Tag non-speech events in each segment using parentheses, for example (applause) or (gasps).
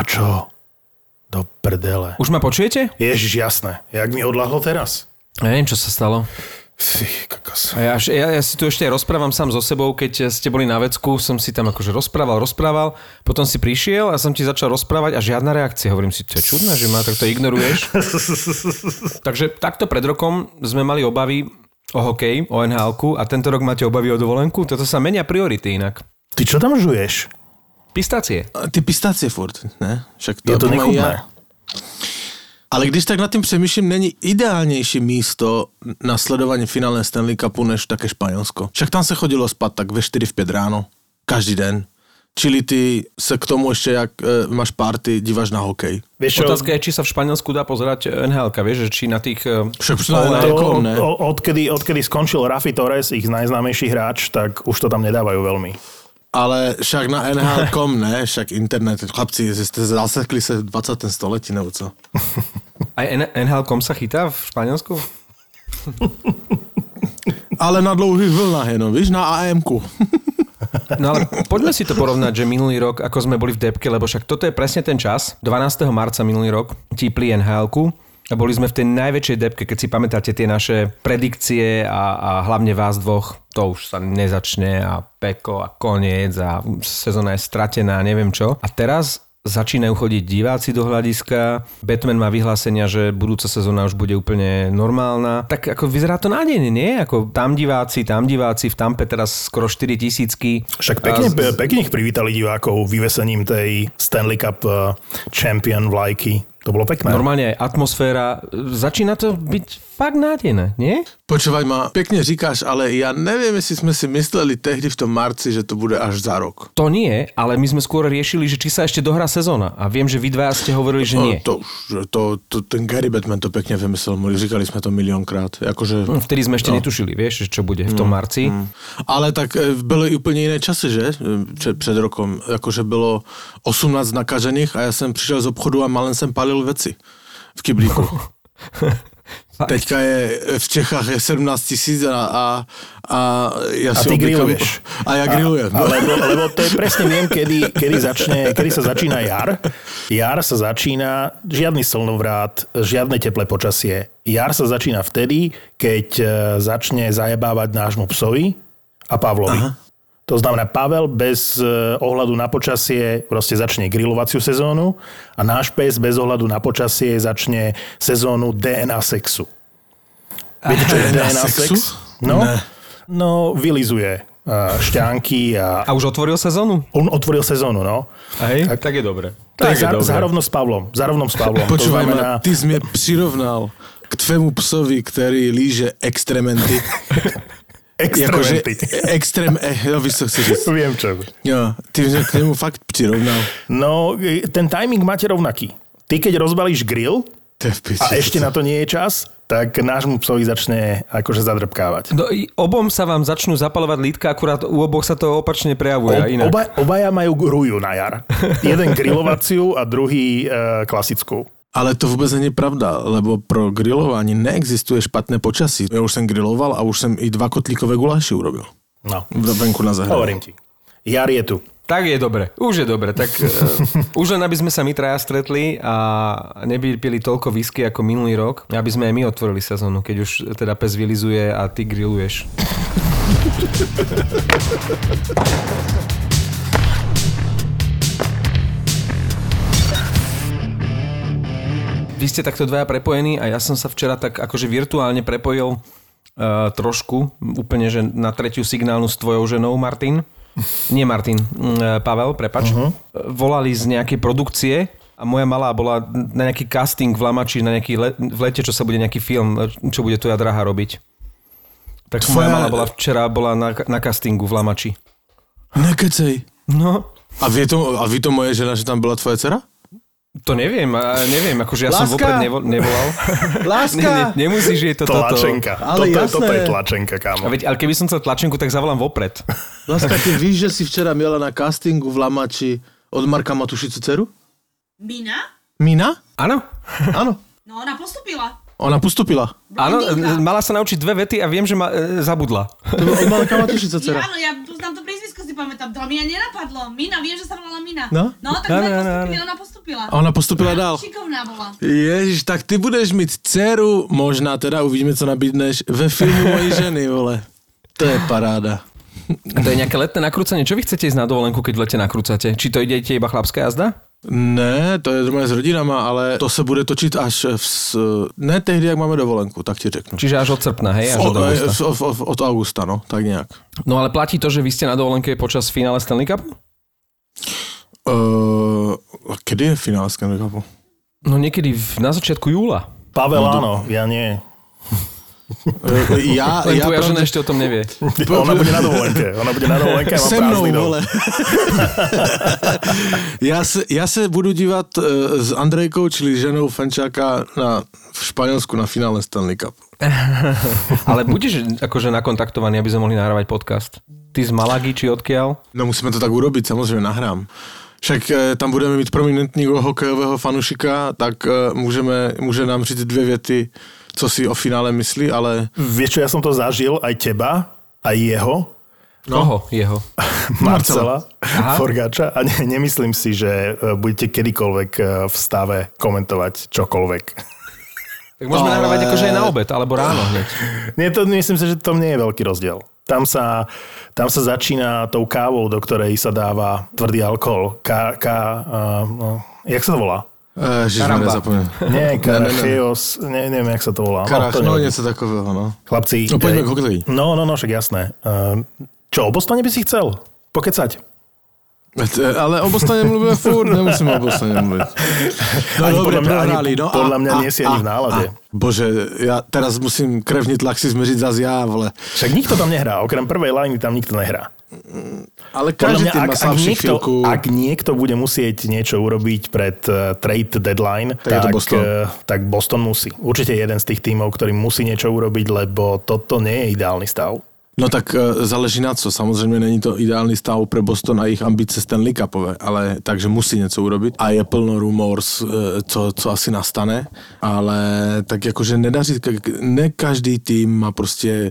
Na čo? Do prdele. Už ma počujete? Ježiš, jasné. Jak mi odľahlo teraz? Ja neviem, čo sa stalo. Fy, kokos. A ja, ja, ja si tu ešte rozprávam sám so sebou, keď ste boli na vecku, som si tam akože rozprával, rozprával, potom si prišiel a som ti začal rozprávať a žiadna reakcia. Hovorím si, to je čudné, že ma takto ignoruješ. (laughs) Takže takto pred rokom sme mali obavy o hokej, o nhl a tento rok máte obavy o dovolenku. Toto sa menia priority inak. Ty čo tam žuješ? Pistácie. A Ty pistácie furt, ne? Však Je to mám aj nechutné. Ale když tak nad tím přemýšlím, není ideálnější místo na sledování finále Stanley Cupu než také Španělsko. Však tam se chodilo spát tak ve 4 v 5 ráno. Každý den. Čili ty se k tomu ještě, jak e, máš party, díváš na hokej. Vieš Otázka je, či sa v Španielsku dá pozerať nhl vieš, že či na tých... eh, Však to, na to, ne? o- odkedy, odkedy skončil Rafi Torres, ich najznámejší hráč, tak už to tam nedávajú veľmi. Ale však na NHL.com ne, však internet. Chlapci, jste zasekli se v 20. století, nebo co? Aj N- NHL.com sa chytá v Španielsku? Ale na dlouhých vlnách jenom, víš, na AM-ku. No ale poďme si to porovnať, že minulý rok, ako sme boli v depke, lebo však toto je presne ten čas. 12. marca minulý rok típli nhl a boli sme v tej najväčšej depke, keď si pamätáte tie naše predikcie a, a hlavne vás dvoch, to už sa nezačne a peko a koniec a sezóna je stratená a neviem čo. A teraz začínajú chodiť diváci do hľadiska, Batman má vyhlásenia, že budúca sezóna už bude úplne normálna. Tak ako vyzerá to nádejne, nie? Ako tam diváci, tam diváci, v Tampe teraz skoro 4 tisícky. Však pekne, pekne ich privítali divákov vyvesením tej Stanley Cup eh, Champion vlajky. To bolo pekné. Normálne aj atmosféra. Začína to byť fakt nádejné, nie? Počúvaj ma, pekne říkáš, ale ja neviem, jestli sme si mysleli tehdy v tom marci, že to bude až za rok. To nie, ale my sme skôr riešili, že či sa ešte dohrá sezóna. A viem, že vy dvaja ste hovorili, že nie. No, to, už, že to, to, ten Gary Batman to pekne vymyslel, my říkali sme to miliónkrát. Akože, Vtedy sme ešte netušili, vieš, že čo bude v tom marci. ale tak e, byly úplně jiné časy, že? Před, rokom. Jakože bylo 18 nakažených a já jsem přišel z obchodu a malen jsem palil věci v kyblíku. (laughs) Teďka je v Čechách je 17 tisíc a, a, a ja A si ty oblikám- grilluješ. A ja grillujem. No. Lebo, lebo to je presne viem, kedy, kedy, začne, kedy sa začína jar. Jar sa začína, žiadny slnovrát, žiadne teplé počasie. Jar sa začína vtedy, keď e, začne zajebávať nášmu psovi a Pavlovi. Aha. To znamená, Pavel bez e, ohľadu na počasie proste začne grilovaciu sezónu a náš pes bez ohľadu na počasie začne sezónu DNA sexu. Viete, čo je DNA DNA sexu? sex? No, Ne. no vylizuje uh, šťánky a A už otvoril sezónu? on otvoril sezónu, no. Hej, tak, tak je dobre. Je Tak za, zarovno s Pavlom. Zarovnom s Pavlom. Počúvaj to znamená, ma, ty si mě přirovnal k tvému psovi, který líže extrementy. (laughs) Extrém, eh, no víš, co chci říct. Viem čo. Jo, ty mě k němu fakt přirovnal. No, e, ten timing máte rovnaký. Ty keď rozbalíš grill a ešte na to nie je čas, tak nášmu psovi začne akože zadrbkávať. No, i obom sa vám začnú zapalovať lítka, akurát u oboch sa to opačne prejavuje. Ob, inak. oba, obaja majú ruju na jar. Jeden grilovaciu a druhý e, klasickú. Ale to vůbec není pravda, lebo pro grilování neexistuje špatné počasí. Já už jsem griloval a už jsem i dva kotlíkové guláše urobil. No, Venku na zahrade. hovorím ti. Jar je tu. Tak je dobre, už je dobre. Tak uh, už len aby sme sa my traja stretli a nebypili toľko whisky ako minulý rok, aby sme aj my otvorili sezónu, keď už teda pes vylizuje a ty grilluješ. (laughs) Vy ste takto dvaja prepojení a ja som sa včera tak akože virtuálne prepojil uh, trošku, úplne že na tretiu signálnu s tvojou ženou, Martin. Nie Martin, mm, Pavel, prepač. Uh-huh. Volali z nejakej produkcie a moja malá bola na nejaký casting v Lamači, na nejaký le- v lete, čo sa bude nejaký film, čo bude tvoja drahá robiť. Tak moja Tvoja- malá bola včera bola na, na castingu v Lamači. Nekecej. No, A ví to, a ví to moje žena, že tam byla tvoje dcera? To neviem, a neviem, akože ja som Láska. vopred nevo- nevolal. (laughs) Láska! ne, ne, nemusíš jej to toto. Tlačenka. Ale toto, jasné. toto je tlačenka, A kámo. veď, ale keby som chcel tlačenku, tak zavolám vopred. Láska, ty (laughs) víš, že si včera měla na castingu v Lamači od Marka Matušicu dceru? Mina? Mina? Áno? Áno. No ona postupila. Ona postupila. Áno, mala sa naučiť dve vety a viem, že ma e, zabudla. To bylo od Marka Matušica Ja, dcera. áno, ja poznám to si pamätám. To mi ani nenapadlo. Mina, viem, že sa volala Mina. No? No, tak Áno, ona áno, postupila, ona postupila. postupila. A ona postupila dál. Šikovná bola. Ježiš, tak ty budeš mít dceru, možná teda uvidíme, co nabídneš, ve filmu Mojí ženy, vole. To je paráda. A to je nejaké letné nakrúcanie. Čo vy chcete ísť na dovolenku, keď v lete nakrúcate? Či to idete iba chlapská jazda? Ne, to je normálně s rodinama, ale to se bude točit až v, s- ne tehdy, jak máme dovolenku, tak ti řeknu. Čiže až od srpna, hej? Až Od, od augusta. v- v- v- od augusta, no, tak nějak. No ale platí to, že vy ste na dovolenke počas finále Stanley Cupu? Uh, kedy je finále Stanley Cupu? No niekedy v, na začiatku júla. Pavel áno, ja nie. Eh, Já, Len já tvoja žena pravdě- ešte o tom nevie. (laughs) Ona bude na dovolenke. Ona bude na dovolenke a mám Se mnou, vole. (laughs) já, se, já se budu dívat uh, s Andrejkou, čili ženou Fenčáka na, v Španělsku na finále Stanley Cup. (laughs) Ale budeš akože nakontaktovaný, aby sme mohli nahrávať podcast? Ty z Malagy, či odkiaľ? No musíme to tak urobiť, samozřejmě nahrám. Však eh, tam budeme mít prominentního hokejového fanušika, tak můžeme, může nám říct dvě věty, co si o finále myslí, ale Vieš čo, ja som to zažil, aj teba, aj jeho, No. Koho? Jeho. (laughs) Marcela Aha. Forgáča a ne, nemyslím si, že e, budete kedykoľvek e, v stave komentovať čokoľvek. Tak môžeme Ale- nahrávať akože aj na obed, alebo ráno hneď. Nie, to, myslím si, že to nie je veľký rozdiel. Tam sa, tam sa začína tou kávou, do ktorej sa dáva tvrdý alkohol. Ka, ka, uh, no, jak sa to volá? Eh, jsme nezapomněli. Nie. Karachios, ne, neviem, jak sa to volá. Karach, to no něco takového, no. Chlapci. No poďme eh, k hokeji. No, no, no, však jasné. Uh, čo, o Bostone by si chcel? Pokecať? Eh, Ale o Bostoně mluvíme furt, nemusíme o Bostoně mluvit. No Ani dobre, podľa mňa- ani prohrali, no. podľa mňa nie si ani v nálade. bože, ja teraz musím krevný tlak si zmeriť zase ja, vole. Však nikto tam nehrá, okrem prvej lajny tam nikto nehrá. Ale každý mňa, ak, má ak, niekto, chvíľku. ak niekto bude musieť niečo urobiť pred uh, trade deadline, Tak to Boston. uh, tak Boston musí. Určite jeden z tých tímov, ktorý musí niečo urobiť, lebo toto nie je ideálny stav. No tak e, záleží na co. Samozřejmě není to ideální stav pre Boston a jejich ambice Stanley Cupové, ale takže musí něco urobiť. A je plno rumors, e, co, co asi nastane, ale tak jakože nedaří, ne každý tým má prostě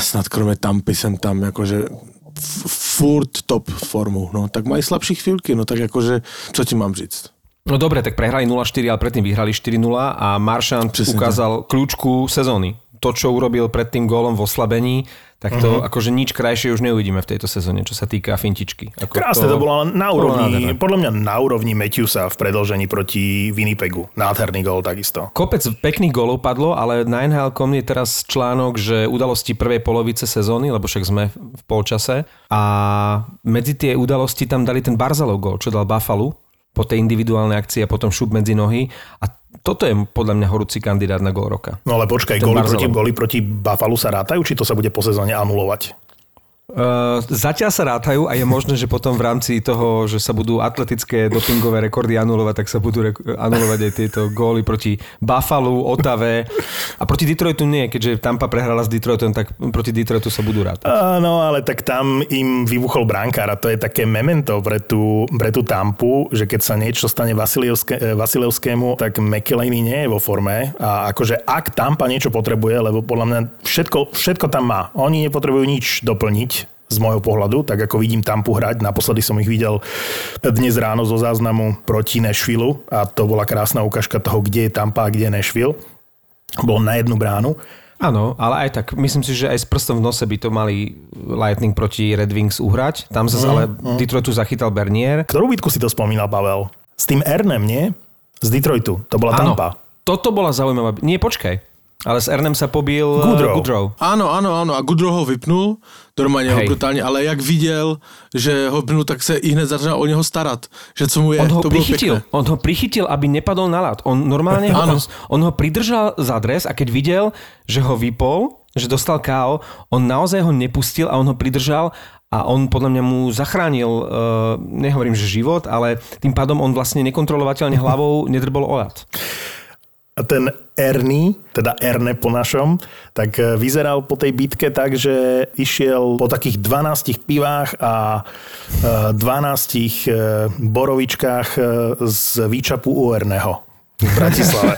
snad kromě Tampy jsem tam jakože furt top formu, no tak mají slabší chvíľky, no tak jakože, co ti mám říct? No dobre, tak prehrali 0-4, ale predtým vyhrali 4-0 a Maršant ukázal kľúčku sezóny. To, čo urobil pred tým gólom v oslabení, tak to uh-huh. akože nič krajšie už neuvidíme v tejto sezóne, čo sa týka fintičky. Ako Krásne to bolo ale na úrovni, podľa mňa na úrovni Matthewsa v predlžení proti Winnipegu. Nádherný gol takisto. Kopec pekných golov padlo, ale na NHL.com je teraz článok, že udalosti prvej polovice sezóny, lebo však sme v polčase a medzi tie udalosti tam dali ten Barzalov gol, čo dal Buffalo po tej individuálnej akcii a potom šup medzi nohy a toto je podľa mňa horúci kandidát na gol roka. No ale počkaj, góly proti, góly proti Buffalo sa rátajú, či to sa bude po sezóne anulovať? Uh, zatiaľ sa rátajú a je možné, že potom v rámci toho, že sa budú atletické dopingové rekordy anulovať, tak sa budú rek- anulovať aj tieto góly proti Buffalo, Otave a proti Detroitu nie, keďže Tampa prehrala s Detroitom, tak proti Detroitu sa budú rátať. Áno, ale tak tam im vybuchol brankár a to je také memento pre tú, pre tú Tampu, že keď sa niečo stane Vasilevské, eh, Vasilevskému, tak McElhaney nie je vo forme a akože ak Tampa niečo potrebuje, lebo podľa mňa všetko, všetko tam má. Oni nepotrebujú nič doplniť z môjho pohľadu, tak ako vidím Tampu hrať. Naposledy som ich videl dnes ráno zo záznamu proti Nashville a to bola krásna ukážka toho, kde je Tampa a kde je Nashville. Bol na jednu bránu. Áno, ale aj tak, myslím si, že aj s prstom v nose by to mali Lightning proti Red Wings uhrať. Tam zase ale Detroitu zachytal Bernier. Ktorú bitku si to spomínal, Pavel? S tým Ernem, nie? Z Detroitu. To bola Áno, Tampa. toto bola zaujímavá... Nie, počkaj. Ale s Ernem sa pobil eh, Goodrow. Goodrow. Áno, áno, áno. A Goodrow ho vypnul, normálně ho Hej. brutálně, ale jak viděl, že ho vypnul, tak se i hned začal o něho starat. Že co mu je, On ho to prichytil. pěkné. On ho prichytil, aby nepadol na ľad. On normálne ho, on, on ho pridržal za dres a keď videl, že ho vypol, že dostal KO, on naozaj ho nepustil a on ho pridržal a on podľa mňa mu zachránil, uh, nehovorím, že život, ale tým pádom on vlastne nekontrolovateľne (laughs) hlavou nedrbol o ľad. A ten Ernie, teda Erne po našom, tak e, vyzeral po tej bitke tak, že išiel po takých 12 pivách a e, 12 e, borovičkách e, z výčapu u Erneho. V Bratislave.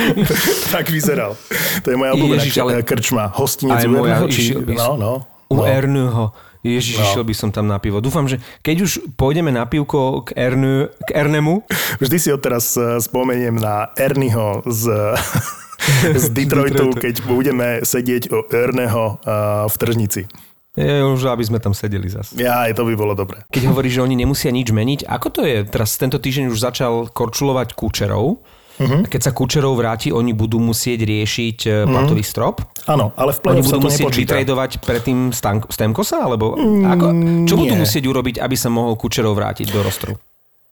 (laughs) tak vyzeral. To je moja obľúbená Ježiš, ale- krčma. Hostinec u Erneho? Či... No, no. U no. Ernuho. Ježiš, No. išiel by som tam na pivo. Dúfam, že keď už pôjdeme na pivko k, Ernu, k Ernemu, Vždy si odteraz eh, spomeniem na Ernieho z, (laughs) z (laughs) Detroitu, keď budeme sedieť o Erneho eh, v tržnici. je už, aby sme tam sedeli zase. Ja, to by bolo dobré. Keď hovoríš, že oni nemusia nič meniť, ako to je? Teraz tento týždeň už začal korčulovať Kučerov. Uh-huh. A keď sa Kučerov vráti, oni budú musieť riešiť uh-huh. platový strop. Áno, ale v Oni play-off sa budú to musieť nepočíta. vytradovať predtým Stemkosa? Alebo ako, čo budú nie. musieť urobiť, aby sa mohol Kučerov vrátiť do rostru?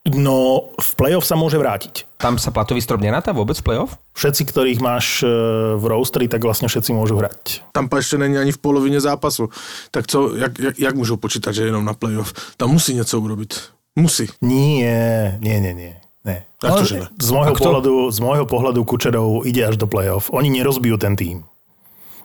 No, v play-off sa môže vrátiť. Tam sa platový strop neráta vôbec v play-off? Všetci, ktorých máš eh, v roastery, tak vlastne všetci môžu hrať. Tampa ešte není ani v polovině zápasu. Tak co, jak, jak, jak můžou počítat, že jenom na playoff? Tam musí něco urobiť. Musí. Nie, nie, nie, nie. Nie. A to, že ne? z, môjho pohľadu, z môjho pohľadu Kučerov ide až do play-off. Oni nerozbijú ten tým.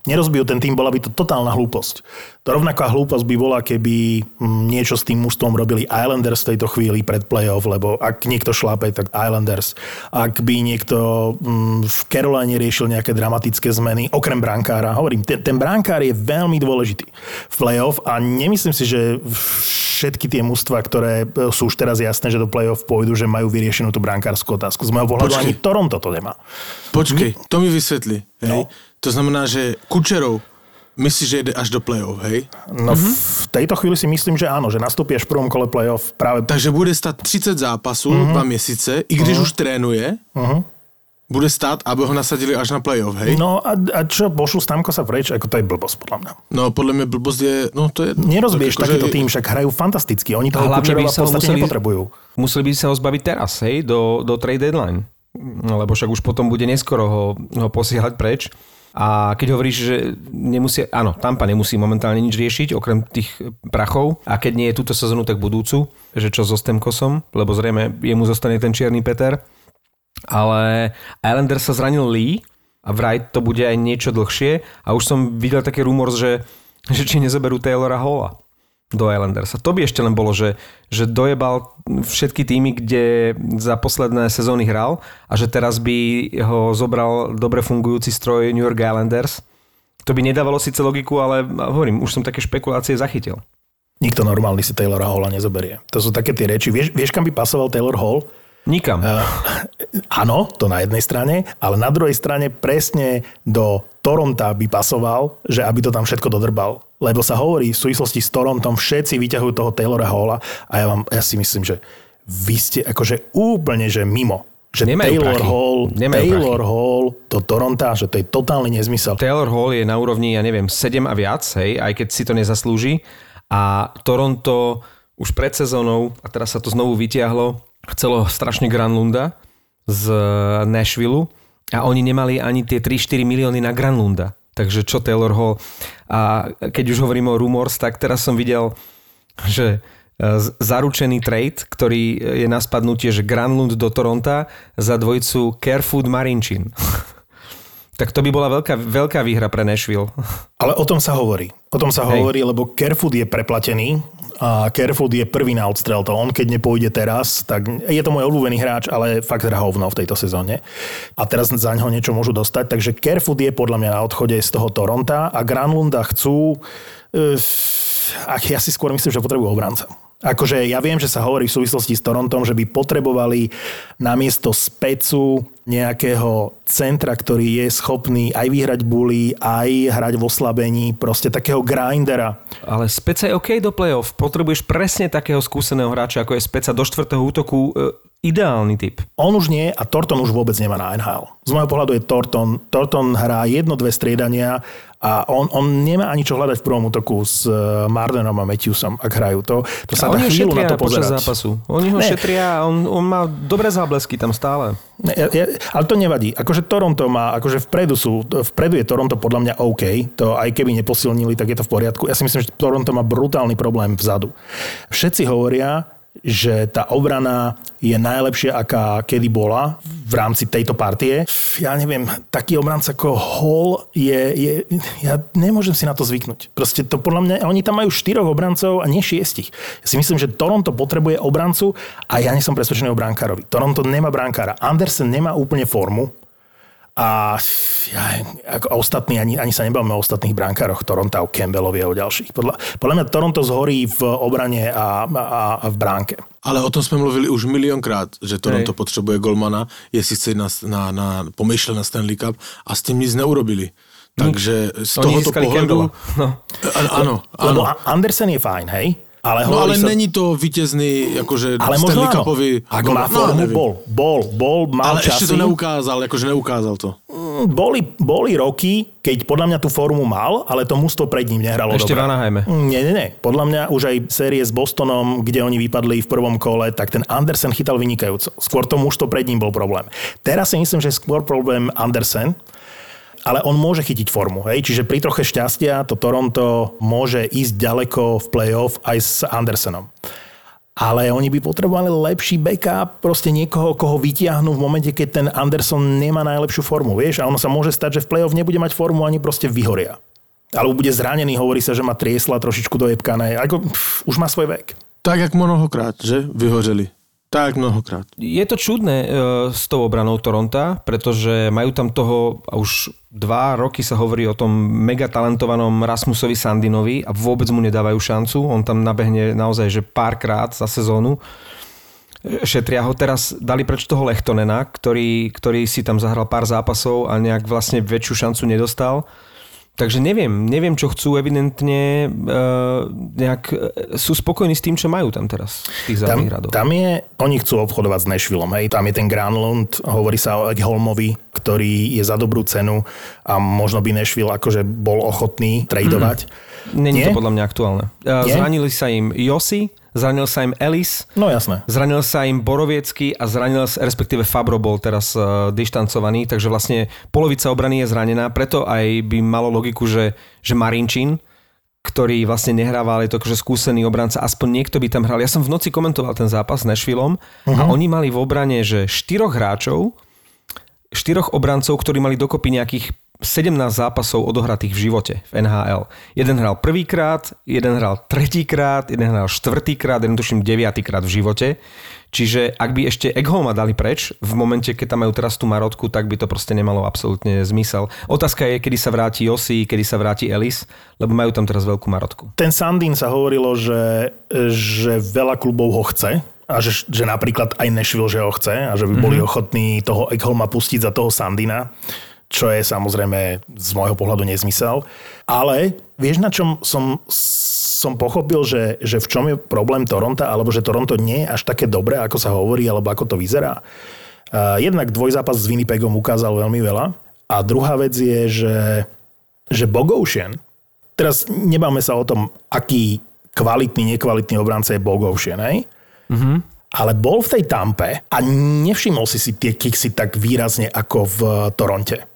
Nerozbijú ten tým, bola by to totálna hlúposť. To rovnaká hlúposť by bola, keby mm, niečo s tým mužstvom robili Islanders v tejto chvíli pred play-off, lebo ak niekto šlápe, tak Islanders. Ak by niekto mm, v Caroline riešil nejaké dramatické zmeny, okrem brankára, hovorím, ten, ten brankár je veľmi dôležitý v play-off a nemyslím si, že všetky tie mužstva, ktoré e, sú už teraz jasné, že do play-off pôjdu, že majú vyriešenú tú brankárskú otázku. Z môjho pohľadu ani Toronto to nemá. Počkej, to mi vysvětli. Hej? No. To znamená, že Kučerov myslí, že jde až do playoff, hej? No v tejto chvíli si myslím, že áno, že nastúpi až v prvom kole play-off práve Takže bude stát 30 zápasů, Mhm. dva měsíce, i když už trénuje, bude stát, aby ho nasadili až na playoff, hej? No a, a čo, pošlu Stamko sa preč? Ako to je blbosť, podľa mňa. No podle mě blbost je, no to je... Nerozbiješ tak takýto akože- tým, však hrajú fantasticky. Oni toho Kučerova v podstate museli- nepotrebujú. Museli by sa ho zbaviť teraz, hej, do, do trade deadline. Lebo však už potom bude neskoro ho, ho posielať preč. A keď hovoríš, že nemusia, áno, Tampa nemusí momentálne nič riešiť, okrem tých prachov. A keď nie je túto sezónu, tak budúcu, že čo so Stemkosom, lebo zrejme jemu zostane ten čierny Peter. Ale Islander sa zranil Lee a vraj to bude aj niečo dlhšie. A už som videl taký rumor, že, že či nezoberú Taylora Halla do Islandersa. To by ešte len bolo, že, že dojebal všetky týmy, kde za posledné sezóny hral a že teraz by ho zobral dobre fungujúci stroj New York Islanders. To by nedávalo síce logiku, ale hovorím, už som také špekulácie zachytil. Nikto normálny si Taylora Halla nezoberie. To sú také tie reči. Vieš, vieš kam by pasoval Taylor Hall? Nikam. Áno, to na jednej strane, ale na druhej strane presne do Toronta by pasoval, že aby to tam všetko dodrbal. Lebo sa hovorí v súvislosti s Torontom, všetci vyťahujú toho Taylora Halla a ja, vám, ja si myslím, že vy ste akože úplne, že mimo. Že Nemajú Taylor prachy. Hall, Nemajú Taylor Hall do Toronta, že to je totálny nezmysel. Taylor Hall je na úrovni, ja neviem, 7 a viac, hej, aj keď si to nezaslúži. A Toronto už pred sezónou, a teraz sa to znovu vytiahlo, chcelo strašne Granlunda z Nashville a oni nemali ani tie 3-4 milióny na Granlunda. Takže čo Taylor Hall? A keď už hovorím o rumors, tak teraz som videl, že e, zaručený trade, ktorý je na spadnutie, že Granlund do Toronta za dvojicu Carefood Marinchin. (laughs) Tak to by bola veľká, veľká výhra pre Nashville. Ale o tom sa hovorí. O tom sa Hej. hovorí, lebo Carefood je preplatený a Carefood je prvý na odstrel. To on, keď nepôjde teraz, tak je to môj obľúbený hráč, ale fakt hrá hovno v tejto sezóne. A teraz za ňo niečo môžu dostať. Takže Carefood je podľa mňa na odchode z toho Toronta a Granlunda chcú... Uh, ja si skôr myslím, že potrebujú obranca. Akože ja viem, že sa hovorí v súvislosti s Torontom, že by potrebovali namiesto specu nejakého centra, ktorý je schopný aj vyhrať buly, aj hrať v oslabení, proste takého grindera. Ale Speca je OK do play-off. Potrebuješ presne takého skúseného hráča, ako je Speca do štvrtého útoku. Ideálny typ. On už nie a Torton už vôbec nemá na NHL. Z môjho pohľadu je Torton. Torton hrá jedno, dve striedania a on, on nemá ani čo hľadať v prvom útoku s eh, Mardenom a Matthewsom, ak hrajú to. To sa A dá chvíľu na to pozerať. zápasu. Oni ho Ne. šetria a on, on má dobré záblesky tam stále. Ne, ja, ale to nevadí. Akože Toronto má, akože vpredu sú, vpredu je Toronto podľa mňa OK. To aj keby neposilnili, tak je to v poriadku. Ja si myslím, že Toronto má brutálny problém vzadu. Všetci hovoria, že tá obrana je najlepšia, aká kedy bola v rámci tejto partie. Ja neviem, taký obranca ako Hall je, je... Ja nemôžem si na to zvyknúť. Proste to podľa mňa... Oni tam majú štyroch obrancov a nie šiestich. Ja si myslím, že Toronto potrebuje obrancu a ja nie som presvedčený o brankárovi. Toronto nemá brankára. Andersen nemá úplne formu A ja, ako ostatní, ani, ani sa nebavíme o ostatných brankároch, Toronto, o Campbellovi a o ďalších. Podľa, podľa mňa Toronto zhorí v obrane a, a, a v bránke. Ale o tom jsme mluvili už milionkrát, že Toronto Hej. potřebuje golmana, jestli chce na, na, na pomýšľať na Stanley Cup a s tím nic neurobili. Takže z Oni tohoto. Campbella. No. Ano, ano. Lebo Andersen je fajn, hej? Ale, No ale sa, není to vítězný, jakože ale Stanley. Cupový... Ak gol- má formu, bol, bol, bol, mal Ale ešte časy. to neukázal, akože neukázal to. Mm, Boli, boli roky, keď podľa mňa tú formu mal, ale to mužstvo pred ním nehralo Ešte v dobre. Anaheime. Mm, Nie, nie, nie. Podľa mňa už aj série s Bostonom, kde oni vypadli v prvom kole, tak ten Andersen chytal vynikajúco. Skôr to mužstvo pred ním bol problém. Teraz si myslím, že skôr problém Andersen, ale on môže chytiť formu. Hej? Čiže pri troche šťastia to Toronto môže ísť ďaleko v playoff aj s Andersenom. Ale oni by potrebovali lepší backup, proste niekoho, koho vytiahnu v momente, keď ten Anderson nemá najlepšiu formu, vieš? A ono sa môže stať, že v play-off nebude mať formu ani proste vyhoria. Alebo bude zranený, hovorí sa, že má triesla trošičku dojebkané. Ako, pff, už má svoj vek. Tak jak mnohokrát, že? Vyhořeli. Tak mnohokrát. Je to čudné e, s tou obranou Toronta, pretože majú tam toho, a už dva roky sa hovorí o tom mega talentovanom Rasmusovi Sandinovi a vôbec mu nedávajú šancu. On tam nabehne naozaj, že párkrát za sezónu. E, Šetria ho teraz, dali preč toho Lechtonena, ktorý, ktorý si tam zahral pár zápasov a nejak vlastne väčšiu šancu nedostal. Takže neviem, neviem, čo chcú, evidentne uh, nejak e, sú spokojní s tým, čo majú tam teraz v tých Tam, radoch. tam je, oni chcú obchodovať s Nashvillom, hej, tam je ten Granlund, hovorí sa o Holmovi, ktorý je za dobrú cenu a možno by Nashville akože bol ochotný tradovať. Není Nie? to podľa mňa aktuálne. Uh? Zranili sa im Josi, zranil sa im Ellis, No jasné. zranil sa im Boroviecky a zranil sa, respektíve Fabro bol teraz uh, dištancovaný, takže vlastne polovica obrany je zranená, preto aj by malo logiku, že, že Marinčín, ktorý vlastne nehrával, je to akože skúsený obranca, aspoň niekto by tam hral. Ja som v noci komentoval ten zápas s Nashvillom uh-huh. a oni mali v obrane, že štyroch hráčov, štyroch obrancov, ktorí mali dokopy nejakých 17 zápasov odohratých v živote v NHL. Jeden hral prvýkrát, jeden hral tretíkrát, jeden hral štvrtýkrát, jeden tuším deviatýkrát v živote. Čiže ak by ešte Eggholma dali preč, v momente, keď tam majú teraz tú marotku, tak by to proste nemalo absolútne zmysel. Otázka je, kedy sa vráti Josi, kedy sa vráti Ellis, lebo majú tam teraz veľkú marotku. Ten Sandin sa hovorilo, že, že veľa klubov ho chce a že, že napríklad aj Nashville, že ho chce a že by boli mm-hmm. ochotní toho Eggholma pustiť za toho Sandina, čo je samozrejme z môjho pohľadu nezmysel. Ale vieš, na čom som, som pochopil, že, že v čom je problém Toronto, alebo že Toronto nie je až také dobré, ako sa hovorí, alebo ako to vyzerá. Uh, jednak dvojzápas s Winnipegom ukázal veľmi veľa. A druhá vec je, že, že Bogoušen, teraz nebáme sa o tom, aký kvalitný, nekvalitný obranca je Bogoušen, hej? Mm-hmm. Ale bol v tej tampe a nevšimol si si tie kiksy tak výrazne ako v Toronte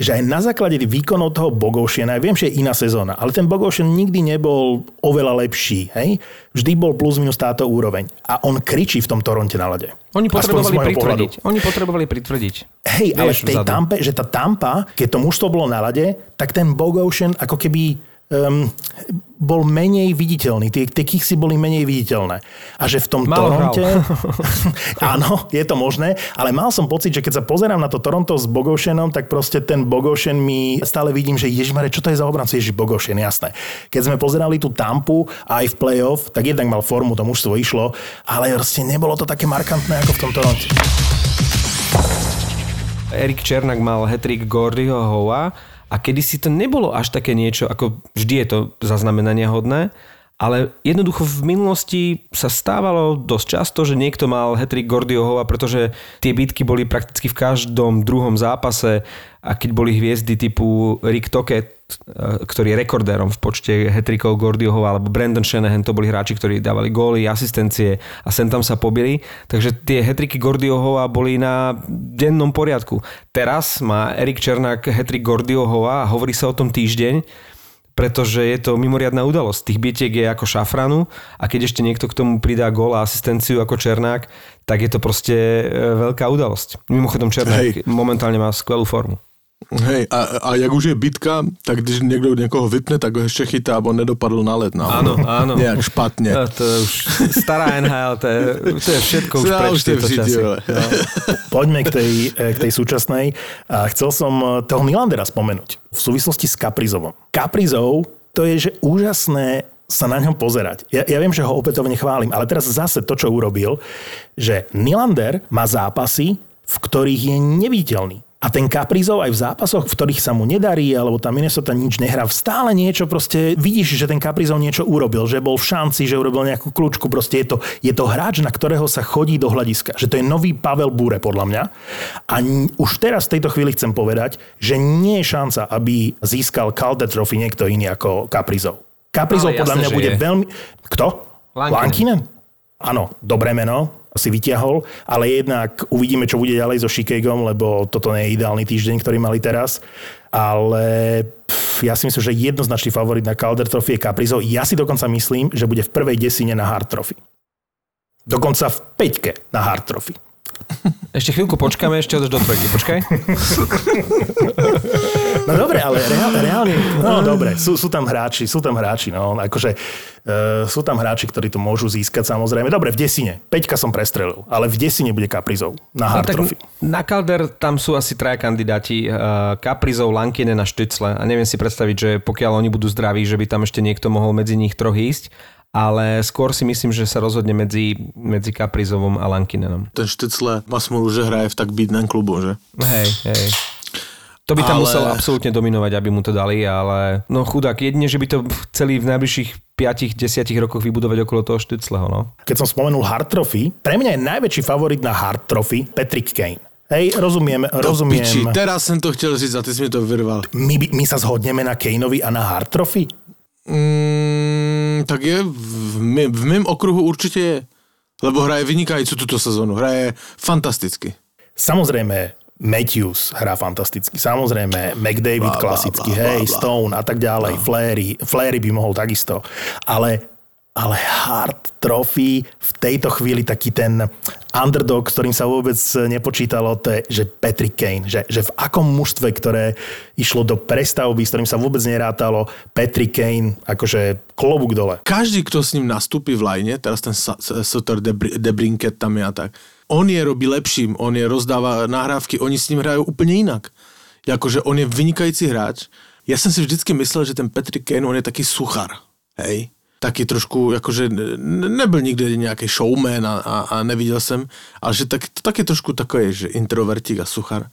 že aj na základe výkonov toho Bogoušena, ja viem, že je iná sezóna, ale ten Bogoušen nikdy nebol oveľa lepší. Hej? Vždy bol plus minus táto úroveň. A on kričí v tom Toronte na lade. Oni potrebovali pritvrdiť. Oni potrebovali pritvrdiť. Hej, ale Vieš, v tej vzadu. tampe, že tá tampa, keď to mužstvo bolo na lade, tak ten Bogoušen ako keby um, bol menej viditeľný. Tie, tie kiksy boli menej viditeľné. A že v tom Málo Toronte... (laughs) áno, je to možné, ale mal som pocit, že keď sa pozerám na to Toronto s Bogoušenom, tak proste ten Bogoušen mi stále vidím, že Ježišmare, čo to je za obrancu? Ježiš Bogoušen, jasné. Keď sme pozerali tú tampu aj v playoff, tak jednak mal formu, to mužstvo išlo, ale proste nebolo to také markantné ako v tom Toronte. Erik Černak mal hetrik Gordyho Howa a kedysi to nebolo až také niečo, ako vždy je to zaznamenania hodné, ale jednoducho v minulosti sa stávalo dosť často, že niekto mal hetrik Gordyho Howa, pretože tie bitky boli prakticky v každom druhom zápase a keď boli hviezdy typu Rick Tocket, ktorý je rekordérom v počte hetrikov Gordyho Howa, alebo Brandon Shanahan, to boli hráči, ktorí dávali góly, asistencie a sem tam sa pobili. Takže tie hetriky Gordyho Howa boli na dennom poriadku. Teraz má Erik Černák hetrik Gordyho Howa a hovorí sa o tom týždeň, pretože je to mimoriadná udalosť. Tých bitiek je ako šafranu a keď ešte niekto k tomu pridá gól a asistenciu ako Černák, tak je to proste e, veľká udalosť. Mimochodom Černák Hej. momentálne má skvelú formu. Hej, a, a jak už je bitka, tak když někdo někoho vypne, tak ho ještě chytá, aby nedopadl na led. No. Áno, áno. Nejak špatně. No, to je už stará NHL, to je, to je všetko už Ja preč tieto časy. No. Poďme k tej, eh, k tej súčasnej. A chcel som eh, toho Milandera spomenúť v súvislosti s Kaprizovom. Kaprizov, to je že úžasné sa na ňom pozerať. Ja, ja viem, že ho opätovne chválim, ale teraz zase to, čo urobil, že Nylander má zápasy, v ktorých je neviditeľný. A ten Kaprizov aj v zápasoch, v ktorých sa mu nedarí, alebo tam Minnesota nič nehrá, stále niečo proste, vidíš, že ten Kaprizov niečo urobil, že bol v šanci, že urobil nejakú kľúčku, proste je to, je to hráč, na ktorého sa chodí do hľadiska. Že to je nový Pavel Bure, podľa mňa. A už teraz v tejto chvíli chcem povedať, že nie je šanca, aby získal Calder Trophy niekto iný ako Kaprizov. Kaprizov podľa mňa bude je. veľmi... Kto? Lankinen. Lankinen? Áno, dobré meno, si vyťahol, ale jednak uvidíme, čo bude ďalej so Chicagom, lebo toto nie je ideálny týždeň, ktorý mali teraz. Ale pff, ja si myslím, že jednoznačný favorit na Calder Trophy je Caprizov. Ja si dokonca myslím, že bude v prvej desine na Hard Trophy. Dokonca v peťke na Hard Trophy. Ešte chvíľku počkáme, ešte odeš do trojky. Počkaj. (laughs) No dobre, ale reál, reálne, no dobre, sú, sú tam hráči, sú tam hráči, no, akože uh, sú tam hráči, ktorí to môžu získať samozrejme. Dobre, v desine, Peťka som prestrelil, ale v desine bude Kaprizov na No, Hard tak Trophy. na Calder tam sú asi traja kandidáti. Uh, Kaprizov, Lankinen a Štycle. A neviem si predstaviť, že pokiaľ oni budú zdraví, že by tam ešte niekto mohol medzi nich troch ísť. Ale skôr si myslím, že sa rozhodne medzi, medzi Kaprizovom a Lankinenom. Ten Štycle má smolu, že hraje v tak bídném klubu, že? Hej, hej. To by tam Ale- musel absolútne dominovať, aby mu to dali, ale no chudák, jedine, že by to chceli v najbližších 5-10 rokoch vybudovať okolo toho Štycleho, no. Keď som spomenul Hard Trophy, pre mňa je najväčší favorit na Hard Trophy Patrick Kane. Hej, rozumiem, Do rozumiem. piči, teraz jsem to chtěl říct a ty jsi mi to vyrval. My, my sa zhodneme na Kaneovi a na Hard Trophy? Mm, tak je, v, my, v mém okruhu určitě je. Lebo hraje vynikající tuto sezónu. Hraje fantasticky. Samozrejme, Matthews hrá fantasticky. Samozrejme, McDavid Bla, bla, klasicky, bla, bla, hej, bla. Stone a tak ďalej, Flery. Flery by mohol takisto. Ale, ale Hard Trophy v tejto chvíli taký ten underdog, s ktorým sa vôbec nepočítalo, to je, že Patrick Kane. Že, že v akom mužstve, ktoré išlo do prestavby, s ktorým sa vôbec nerátalo, Patrick Kane, akože klobúk dole. Každý, kto s ním nastupí v lajne, teraz ten Sutter, Debr- Debrinket tam je a tak, on je robí lepším, on je rozdává nahrávky, oni s ním hrajú úplně jinak. Jakože on je vynikající hráč. Já jsem si vždycky myslel, že ten Patrick Kane, on je taky suchar. Hej? Taky trošku, jakože ne- nebyl nikdy nějaký showman a, a, a neviděl jsem, ale že tak, to taky trošku takový, že introvertík a suchar.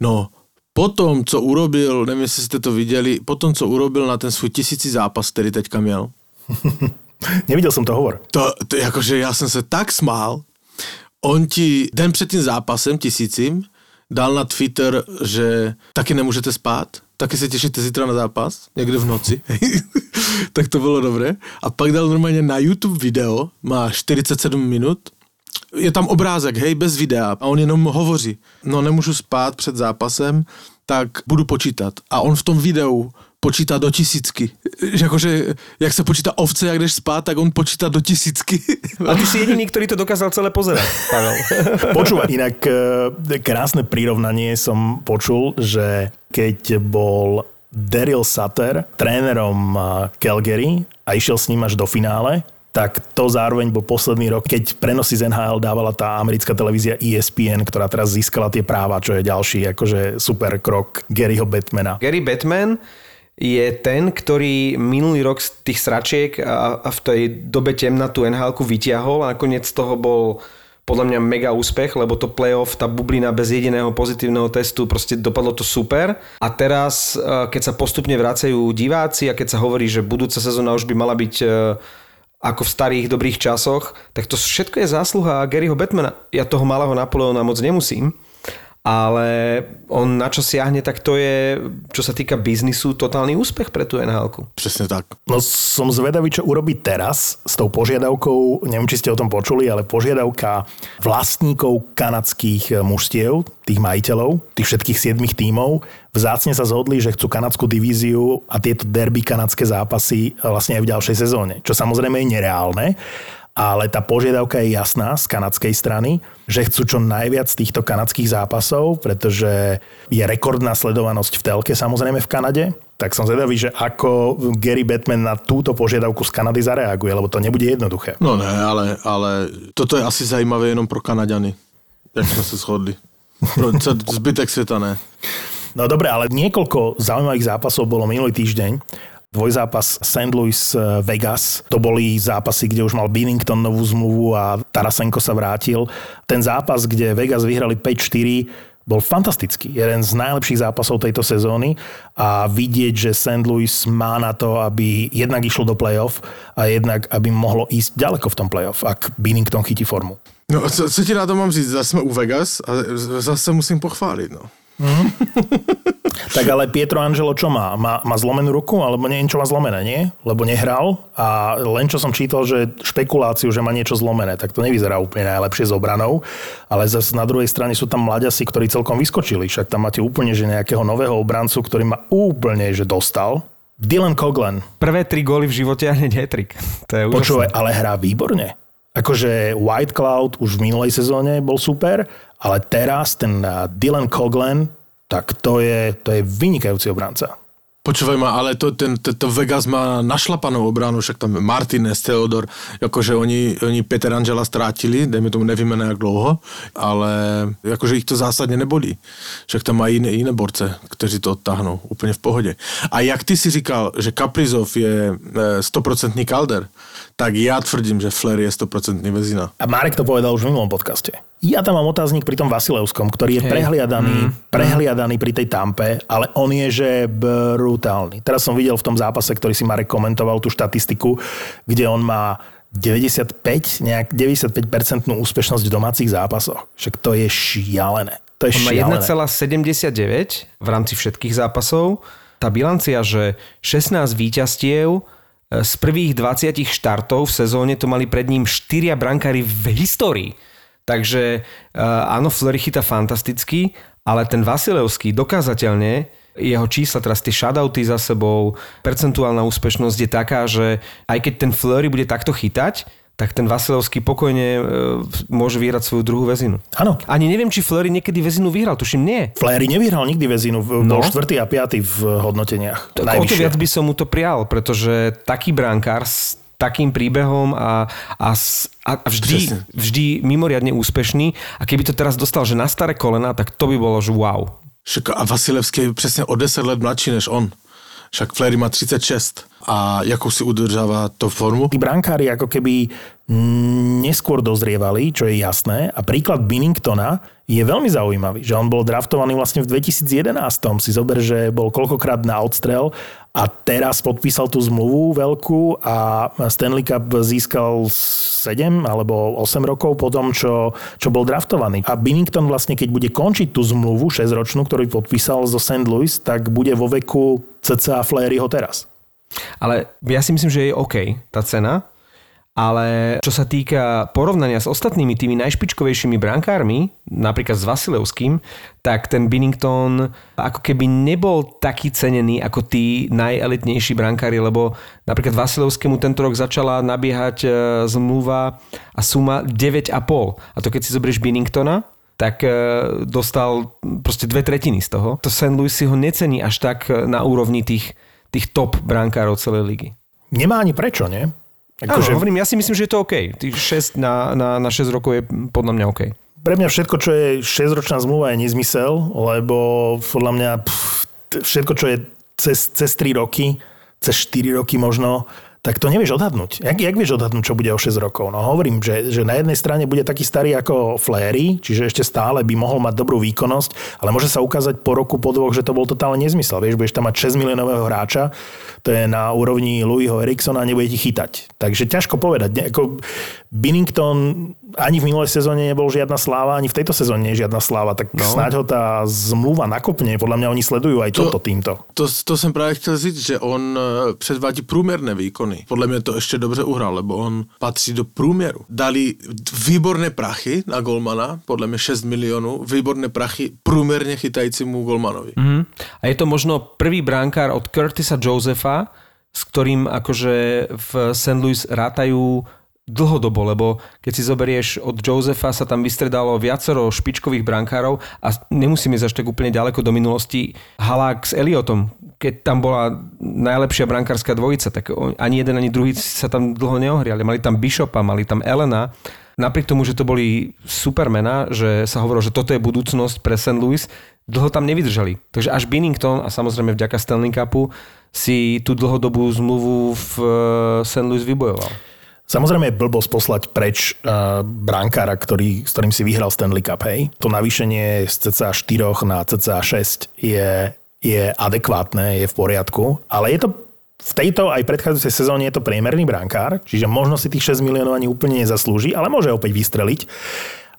No, potom, co urobil, nevím, jestli jste to viděli, potom, co urobil na ten svůj tisící zápas, který teďka měl, (laughs) Nevidel som to hovor. to, to jakože já jsem se tak smál. On ti den před tím zápasem tisícím dal na Twitter, že taky nemůžete spát, taky se těšíte zítra na zápas, někde v noci. (laughs) tak to bylo dobré. A pak dal normálně na YouTube video, má 47 minut, je tam obrázek, hej, bez videa a on jenom hovoří. No nemůžu spát před zápasem, tak budu počítat. A on v tom videu počítá do tisícky. Že Jakože, jak se počítá ovce, jak jdeš spát, tak on počítá do tisícky. A ty si jediný, ktorý to dokázal celé pozerať, Pavel. (laughs) Počúvaj, inak e, krásne prirovnanie som počul, že keď bol Daryl Sutter trénerom e, Calgary a išiel s ním až do finále, tak to zároveň bol posledný rok, keď prenosy z NHL dávala tá americká televízia ESPN, ktorá teraz získala tie práva, čo je ďalší akože super krok Garyho Batmana. Gary Batman je ten, ktorý minulý rok z tých sračiek a, a v tej dobe temna tú nhl vyťahol a nakoniec z toho bol podľa mňa mega úspech, lebo to playoff, tá bublina bez jediného pozitívneho testu, proste dopadlo to super. A teraz, eh, keď sa postupne vracajú diváci a keď sa hovorí, že budúca sezóna už by mala byť eh, ako v starých dobrých časoch, tak to všetko je zásluha Garyho Batmana. Ja toho malého Napoleona moc nemusím, ale on na čo siahne, tak to je, čo sa týka biznisu, totálny úspech pre tú nhl Přesně tak. No som zvedavý, čo urobí teraz s tou požiadavkou, neviem, či ste o tom počuli, ale požiadavka vlastníkov kanadských mužstiev, tých majiteľov, tých všetkých siedmých tímov, vzácne sa zhodli, že chcú kanadskú divíziu a tieto derby kanadské zápasy vlastne aj v ďalšej sezóne, čo samozrejme je nereálne, ale tá požiadavka je jasná z kanadskej strany, že chcú čo najviac týchto kanadských zápasov, pretože je rekordná sledovanosť v telke samozrejme v Kanade. Tak som zvedavý, že ako Gary Batman na túto požiadavku z Kanady zareaguje, lebo to nebude jednoduché. No ne, ale, ale toto je asi zajímavé jenom pro Kanaďany, jak sme sa shodli. Pro zbytek sveta ne. No dobre, ale niekoľko zaujímavých zápasov bolo minulý týždeň. Dvojzápas St. Louis eh, Vegas, to boli zápasy, kde už mal Binnington novú zmluvu a Tarasenko sa vrátil. Ten zápas, kde Vegas vyhrali 5-4, bol fantastický. Jeden z najlepších zápasov tejto sezóny a vidieť, že St. Louis má na to, aby jednak išlo do playoff a jednak, aby mohlo ísť ďaleko v tom playoff, ak Binnington chytí formu. No, co, co ti na to mám říct? Zase jsme u Vegas a zase musím pochválit, no. Mm. (laughs) tak ale Pietro Angelo čo má? má? Má zlomenú ruku? Alebo nie, niečo má zlomené, nie? Lebo nehral a len čo som čítal, že špekuláciu, že má niečo zlomené, tak to nevyzerá úplne najlepšie s obranou. Ale zase na druhej strane sú tam mladiasi, ktorí celkom vyskočili. Však tam máte úplne že nejakého nového obrancu, ktorý ma úplne že dostal. Dylan Coglan. Prvé tri góly v živote a hneď hetrik. (laughs) To je Počúvaj, ale hrá výborne. Akože White Cloud už v minulej sezóne bol super, ale teraz ten Dylan Coglan, tak to je, to je vynikajúci obranca. Počúvaj ma, ale to, ten, to, to Vegas má našlapanú obranu, však tam Martinez, Theodor, akože oni, oni Peter Angela strátili, dejme tomu nevíme nejak dlouho, ale akože ich to zásadne nebolí. Však tam mají iné, iné borce, kteří to odtáhnou úplne v pohode. A jak ty si říkal, že Kaprizov je 100% e, kalder, tak ja tvrdím, že Flair je 100% vezina. A Marek to povedal už v minulom podcaste. Ja tam mám otáznik pri tom Vasilevskom, ktorý je hey. prehliadaný, mm. prehliadaný pri tej tampe, ale on je že brutálny. Teraz som videl v tom zápase, ktorý si Marek komentoval, tú štatistiku, kde on má 95, nejak 95% úspešnosť v domácich zápasoch. Však to je šialené. To je on má 1,79 v rámci všetkých zápasov. Tá bilancia, že 16 víťastiev, z prvých 20 štartov v sezóne to mali pred ním 4 brankári v histórii. Takže eh, áno, Fleury chyta fantasticky, ale ten Vasilevský dokázateľne jeho čísla, teraz tie shutouty za sebou, percentuálna úspešnosť je taká, že aj keď ten Fleury bude takto chytať, tak ten Vasilevský pokojne e, môže vyhrať svoju druhú väzinu. Áno. Ani neviem, či Flery niekedy väzinu vyhral, tuším nie. Flery nevyhral nikdy väzinu, no. bol 4. a 5. v hodnoteniach. Tak o to viac by som mu to prial, pretože taký brankár s takým príbehom a, a, a vždy, vždy mimoriadne úspešný a keby to teraz dostal, že na staré kolena, tak to by bolo, že wow. A Vasilevský je presne o 10 let mladší než on. Však Flery má 36 a ako si udržáva to formu? Tí brankári ako keby neskôr dozrievali, čo je jasné. A príklad Binningtona je veľmi zaujímavý, že on bol draftovaný vlastne v 2011. Si zober, že bol koľkokrát na odstrel a teraz podpísal tú zmluvu veľkú a Stanley Cup získal 7 alebo 8 rokov po tom, čo, čo bol draftovaný. A Binnington vlastne, keď bude končiť tú zmluvu 6-ročnú, ktorú podpísal zo St. Louis, tak bude vo veku cca Flaryho teraz. Ale ja si myslím, že je OK tá cena, ale čo sa týka porovnania s ostatnými tými najšpičkovejšími brankármi, napríklad s Vasilevským, tak ten Binnington ako keby nebol taký cenený ako tí najelitnejší brankári, lebo napríklad Vasilevskému tento rok začala nabiehať e, zmluva a suma 9,5. A to keď si zoberieš Binningtona, tak e, dostal proste dve tretiny z toho. To St. Louis si ho necení až tak na úrovni tých tých top brankárov celej ligy. Nemá ani prečo, nie? Ako, Áno, že... hovorím, ja si myslím, že je to OK. Tých 6 na, na, na 6 rokov je podľa mňa OK. Pre mňa všetko, čo je 6-ročná zmluva, je nezmysel, lebo podľa mňa pff, všetko, čo je cez, cez 3 roky, cez 4 roky možno, tak to nevieš odhadnúť. Jak, jak vieš odhadnúť, čo bude o 6 rokov? No hovorím, že, že na jednej strane bude taký starý ako Fléry, čiže ešte stále by mohol mať dobrú výkonnosť, ale môže sa ukázať po roku, po dvoch, že to bol totálne nezmysel. Vieš, budeš tam mať 6 miliónového hráča, to je na úrovni Louisho Eriksona a nebude ti chytať. Takže ťažko povedať. Ne? Ako Binnington ani v minulej sezóne nebol žiadna sláva, ani v tejto sezóne nie je žiadna sláva, tak no. snáď ho tá zmluva nakopne. Podľa mňa oni sledujú aj to, toto týmto. To, to jsem právě chtěl říct, že on e, předvádí průměrné výkony. Podle mě to ještě dobře uhrál, lebo on patří do průměru. Dali výborné prachy na golmana, podle mě 6 milionů, výborné prachy průměrně chytajícímu golmanovi. Mm-hmm. A je to možno prvý bránkár od Curtisa Josefa, s ktorým akože v St. Louis rátajú dlhodobo, lebo keď si zoberieš od Josefa sa tam vystredalo viacero špičkových brankárov a nemusíme ísť až tak úplne ďaleko do minulosti. Halák s Eliotom, keď tam bola najlepšia brankárska dvojica, tak ani jeden, ani druhý sa tam dlho neohriali. Mali tam Bishopa, mali tam Elena. Napriek tomu, že to boli supermena, že sa hovorilo, že toto je budúcnosť pre St. Louis, dlho tam nevydržali. Takže až Binnington a samozrejme vďaka Stanley Cupu si tú dlhodobú zmluvu v eh, St. Louis vybojoval. Samozrejme je blbosť poslať preč uh, brankára, ktorý, s ktorým si vyhral Stanley Cup. Hej. To navýšenie z cca 4 na cca 6 je, je adekvátne, je v poriadku, ale je to v tejto aj predchádzajúcej sezóne je to priemerný brankár, čiže možno si tých 6 miliónov ani úplne nezaslúži, ale môže opäť vystreliť.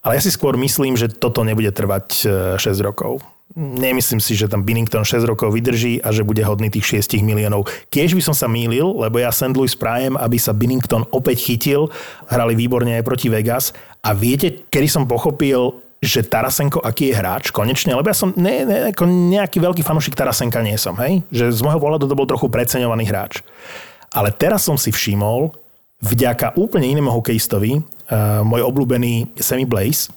Ale ja si skôr myslím, že toto nebude trvať 6 e, rokov. Nemyslím si, že tam Binnington 6 rokov vydrží a že bude hodný tých 6 miliónov. Keď by som sa mýlil, lebo ja St. Louis prajem, aby sa Binnington opäť chytil. Hrali výborne aj proti Vegas. A viete, kedy som pochopil, že Tarasenko aký je hráč, konečne, lebo ja som ne, ne, ako nejaký veľký fanúšik Tarasenka nie som, hej? Že z môjho pohľadu to bol trochu preceňovaný hráč. Ale teraz som si všimol, vďaka úplne inému hokejistovi, uh, môj obľúbený Sammy Blaze,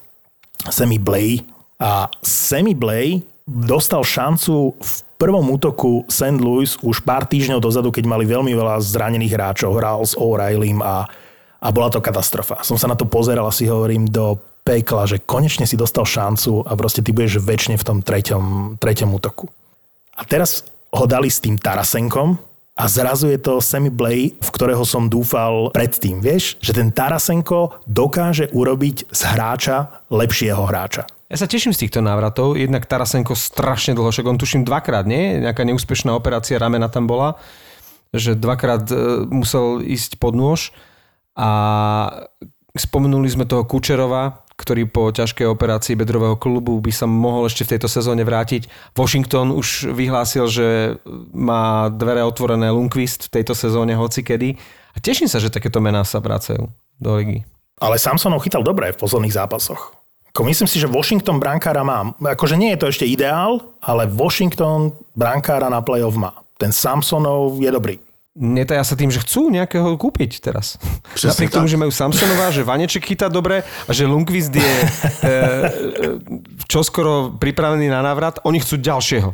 Sammy Blay a Sammy Blay dostal šancu v prvom útoku St. Louis už pár týždňov dozadu, keď mali veľmi veľa zranených hráčov, hral s O'Reillym a, a bola to katastrofa. Som sa na to pozeral a si hovorím do pekla, že konečne si dostal šancu a proste ty budeš väčšine v tom treťom, treťom útoku. A teraz ho dali s tým Tarasenkom, a zrazu je to Sammy Blay, v ktorého som dúfal predtým. Vieš, že ten Tarasenko dokáže urobiť z hráča lepšieho hráča. Ja sa teším z týchto návratov, jednak Tarasenko strašne dlho, však on tuším dvakrát, nie? Nejaká neúspešná operácia ramena tam bola, že dvakrát e, musel ísť pod nôž a spomenuli sme toho Kučerova, ktorý po ťažkej operácii bedrového klubu by sa mohol ešte v tejto sezóne vrátiť. Washington už vyhlásil, že má dvere otvorené Lundqvist v tejto sezóne hocikedy. A teším sa, že takéto mená sa vracajú do ligy. Ale Samsonov chytal dobre v posledných zápasoch. Ako myslím si, že Washington brankára má. Akože nie je to ešte ideál, ale Washington brankára na playoff má. Ten Samsonov je dobrý netaja sa tým, že chcú nejakého kúpiť teraz. (laughs) Přesne Napriek tak. tomu, že majú Samsonová, že Vaneček chytá dobre a že Lundqvist je e, (laughs) e, čoskoro pripravený na návrat, oni chcú ďalšieho.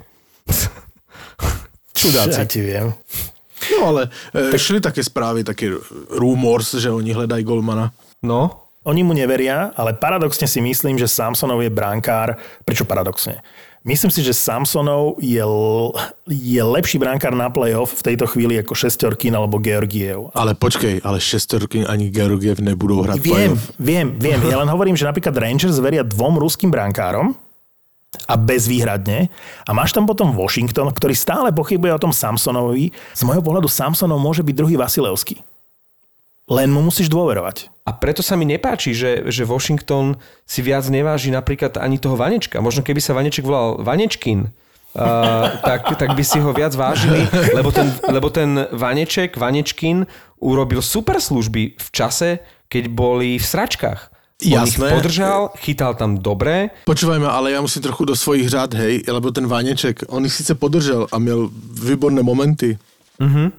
(laughs) Čudáci. Ja ti viem. No ale e, tak... šli také správy, také rumors, že oni hľadajú golmana. No. Oni mu neveria, ale paradoxne si myslím, že Samsonov je brankár. Prečo paradoxne? Myslím si, že Samsonov je, je lepší brankár na playoff v tejto chvíli ako Šestorkin alebo Georgiev. Ale počkej, ale Šestorkin ani Georgiev nebudú hrať viem, playoff. Viem, viem. Ja len hovorím, že napríklad Rangers veria dvom ruským brankárom a bezvýhradne. A máš tam potom Washington, ktorý stále pochybuje o tom Samsonovi. Z môjho pohľadu Samsonov môže byť druhý Vasilevský. Len mu musíš dôverovať. A preto sa mi nepáči, že, že Washington si viac neváži napríklad ani toho Vanečka. Možno keby sa Vaneček volal Vanečkin, uh, (laughs) tak, tak by si ho viac vážili, lebo ten, lebo ten Vaneček, Vanečkin urobil super služby v čase, keď boli v sračkách. On Jasné. ich podržal, chytal tam dobre. Počúvajme, ale ja musím trochu do svojich řád, hej, lebo ten Vaneček, on ich síce podržal a měl výborné momenty, Mm-hmm.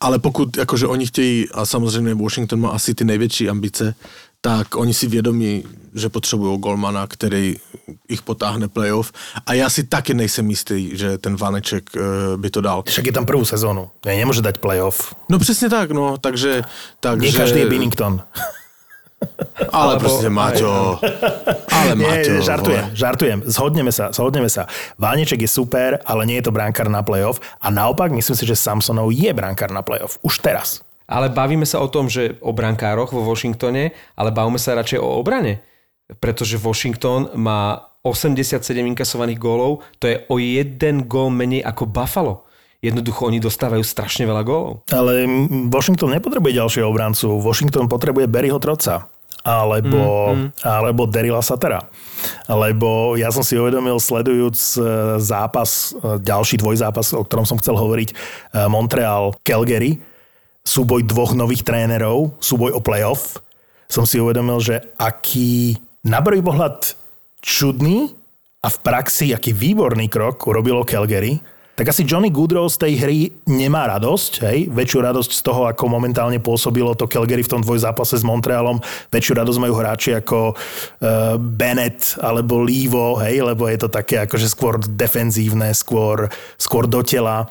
Ale pokud akože oni chtějí, a samozřejmě Washington má asi ty největší ambice, tak oni si vědomí, že potřebují golmana, který ich potáhne playoff. A já si taky nejsem jistý, že ten Vaneček uh, by to dal. Však je tam prvú sezónu. Ne, nemôže dať playoff. No přesně tak, no. Takže... takže... Nie každý je Binnington. Ale Alebo, proste Maťo. (laughs) Ale Maťo. Nie, žartujem, vole. žartujem. Zhodneme sa, zhodneme sa. Váneček je super, ale nie je to brankár na playoff. A naopak, myslím si, že Samsonov je brankár na playoff. Už teraz. Ale bavíme sa o tom, že o brankároch vo Washingtone, ale bavíme sa radšej o obrane. Pretože Washington má 87 inkasovaných gólov, to je o jeden gól menej ako Buffalo. Jednoducho oni dostávajú strašne veľa gólov. Ale Washington nepotrebuje ďalšieho obrancu. Washington potrebuje Barryho Troca alebo, mm, mm. alebo Derila Satera. Lebo ja som si uvedomil, sledujúc e, zápas, e, ďalší dvojzápas, o ktorom som chcel hovoriť, e, Montreal, Calgary, súboj dvoch nových trénerov, súboj o playoff, som si uvedomil, že aký na prvý pohľad čudný a v praxi aký výborný krok urobilo Calgary, tak asi Johnny Goodrow z tej hry nemá radosť, hej? väčšiu radosť z toho, ako momentálne pôsobilo to Calgary v tom dvojzápase s Montrealom, väčšiu radosť majú hráči ako uh, Bennett alebo Levo, hej? lebo je to také akože skôr defenzívne, skôr, skôr do tela